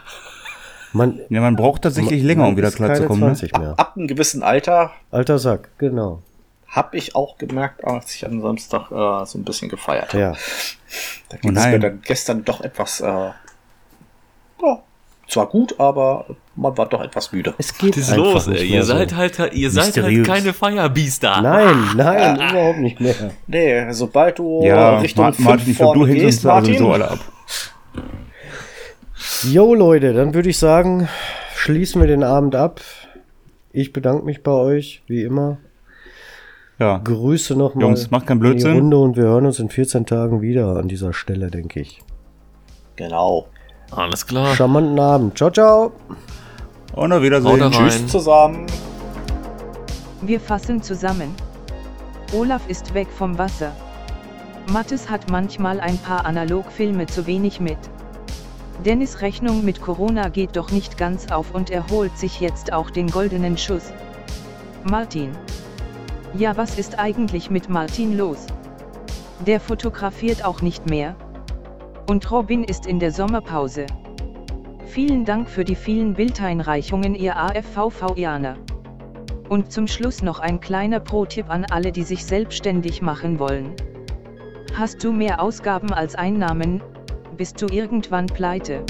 Man, Ja, man braucht tatsächlich länger, man um wieder klarzukommen. Ne? 20 mehr. ab einem gewissen Alter Alter Sack, genau. habe ich auch gemerkt, als ich am Samstag äh, so ein bisschen gefeiert habe. Ja. Da ging Oh es mir dann gestern doch etwas, äh, ja, zwar gut, aber man war doch etwas müde. Es geht Was ist einfach los, nicht ey? Ihr so. seid halt, ihr seid halt keine Firebeaster. Nein, nein, überhaupt nicht mehr. Nee, sobald du Ja, Richtung Ma fünf Martin, du vorne uns gehst, da Martin, sowieso alle ab. Jo Leute, dann würde ich sagen, schließen wir den Abend ab. Ich bedanke mich bei euch, wie immer. Ja. Grüße nochmal Jungs, macht keinen in die Blödsinn. Runde und wir hören uns in 14 Tagen wieder an dieser Stelle, denke ich. Genau. Alles klar. Charmanten Abend. Ciao, ciao. Und auf Wiedersehen. Tschüss zusammen. Wir fassen zusammen. Olaf ist weg vom Wasser. Mattes hat manchmal ein paar Analogfilme zu wenig mit. Dennis Rechnung mit Corona geht doch nicht ganz auf und er holt sich jetzt auch den goldenen Schuss. Martin. Ja, was ist eigentlich mit Martin los? Der fotografiert auch nicht mehr. Und Robin ist in der Sommerpause. Vielen Dank für die vielen Bildeinreichungen, ihr AFVV-Ianer. Und zum Schluss noch ein kleiner Pro-Tipp an alle, die sich selbstständig machen wollen. Hast du mehr Ausgaben als Einnahmen, bist du irgendwann pleite.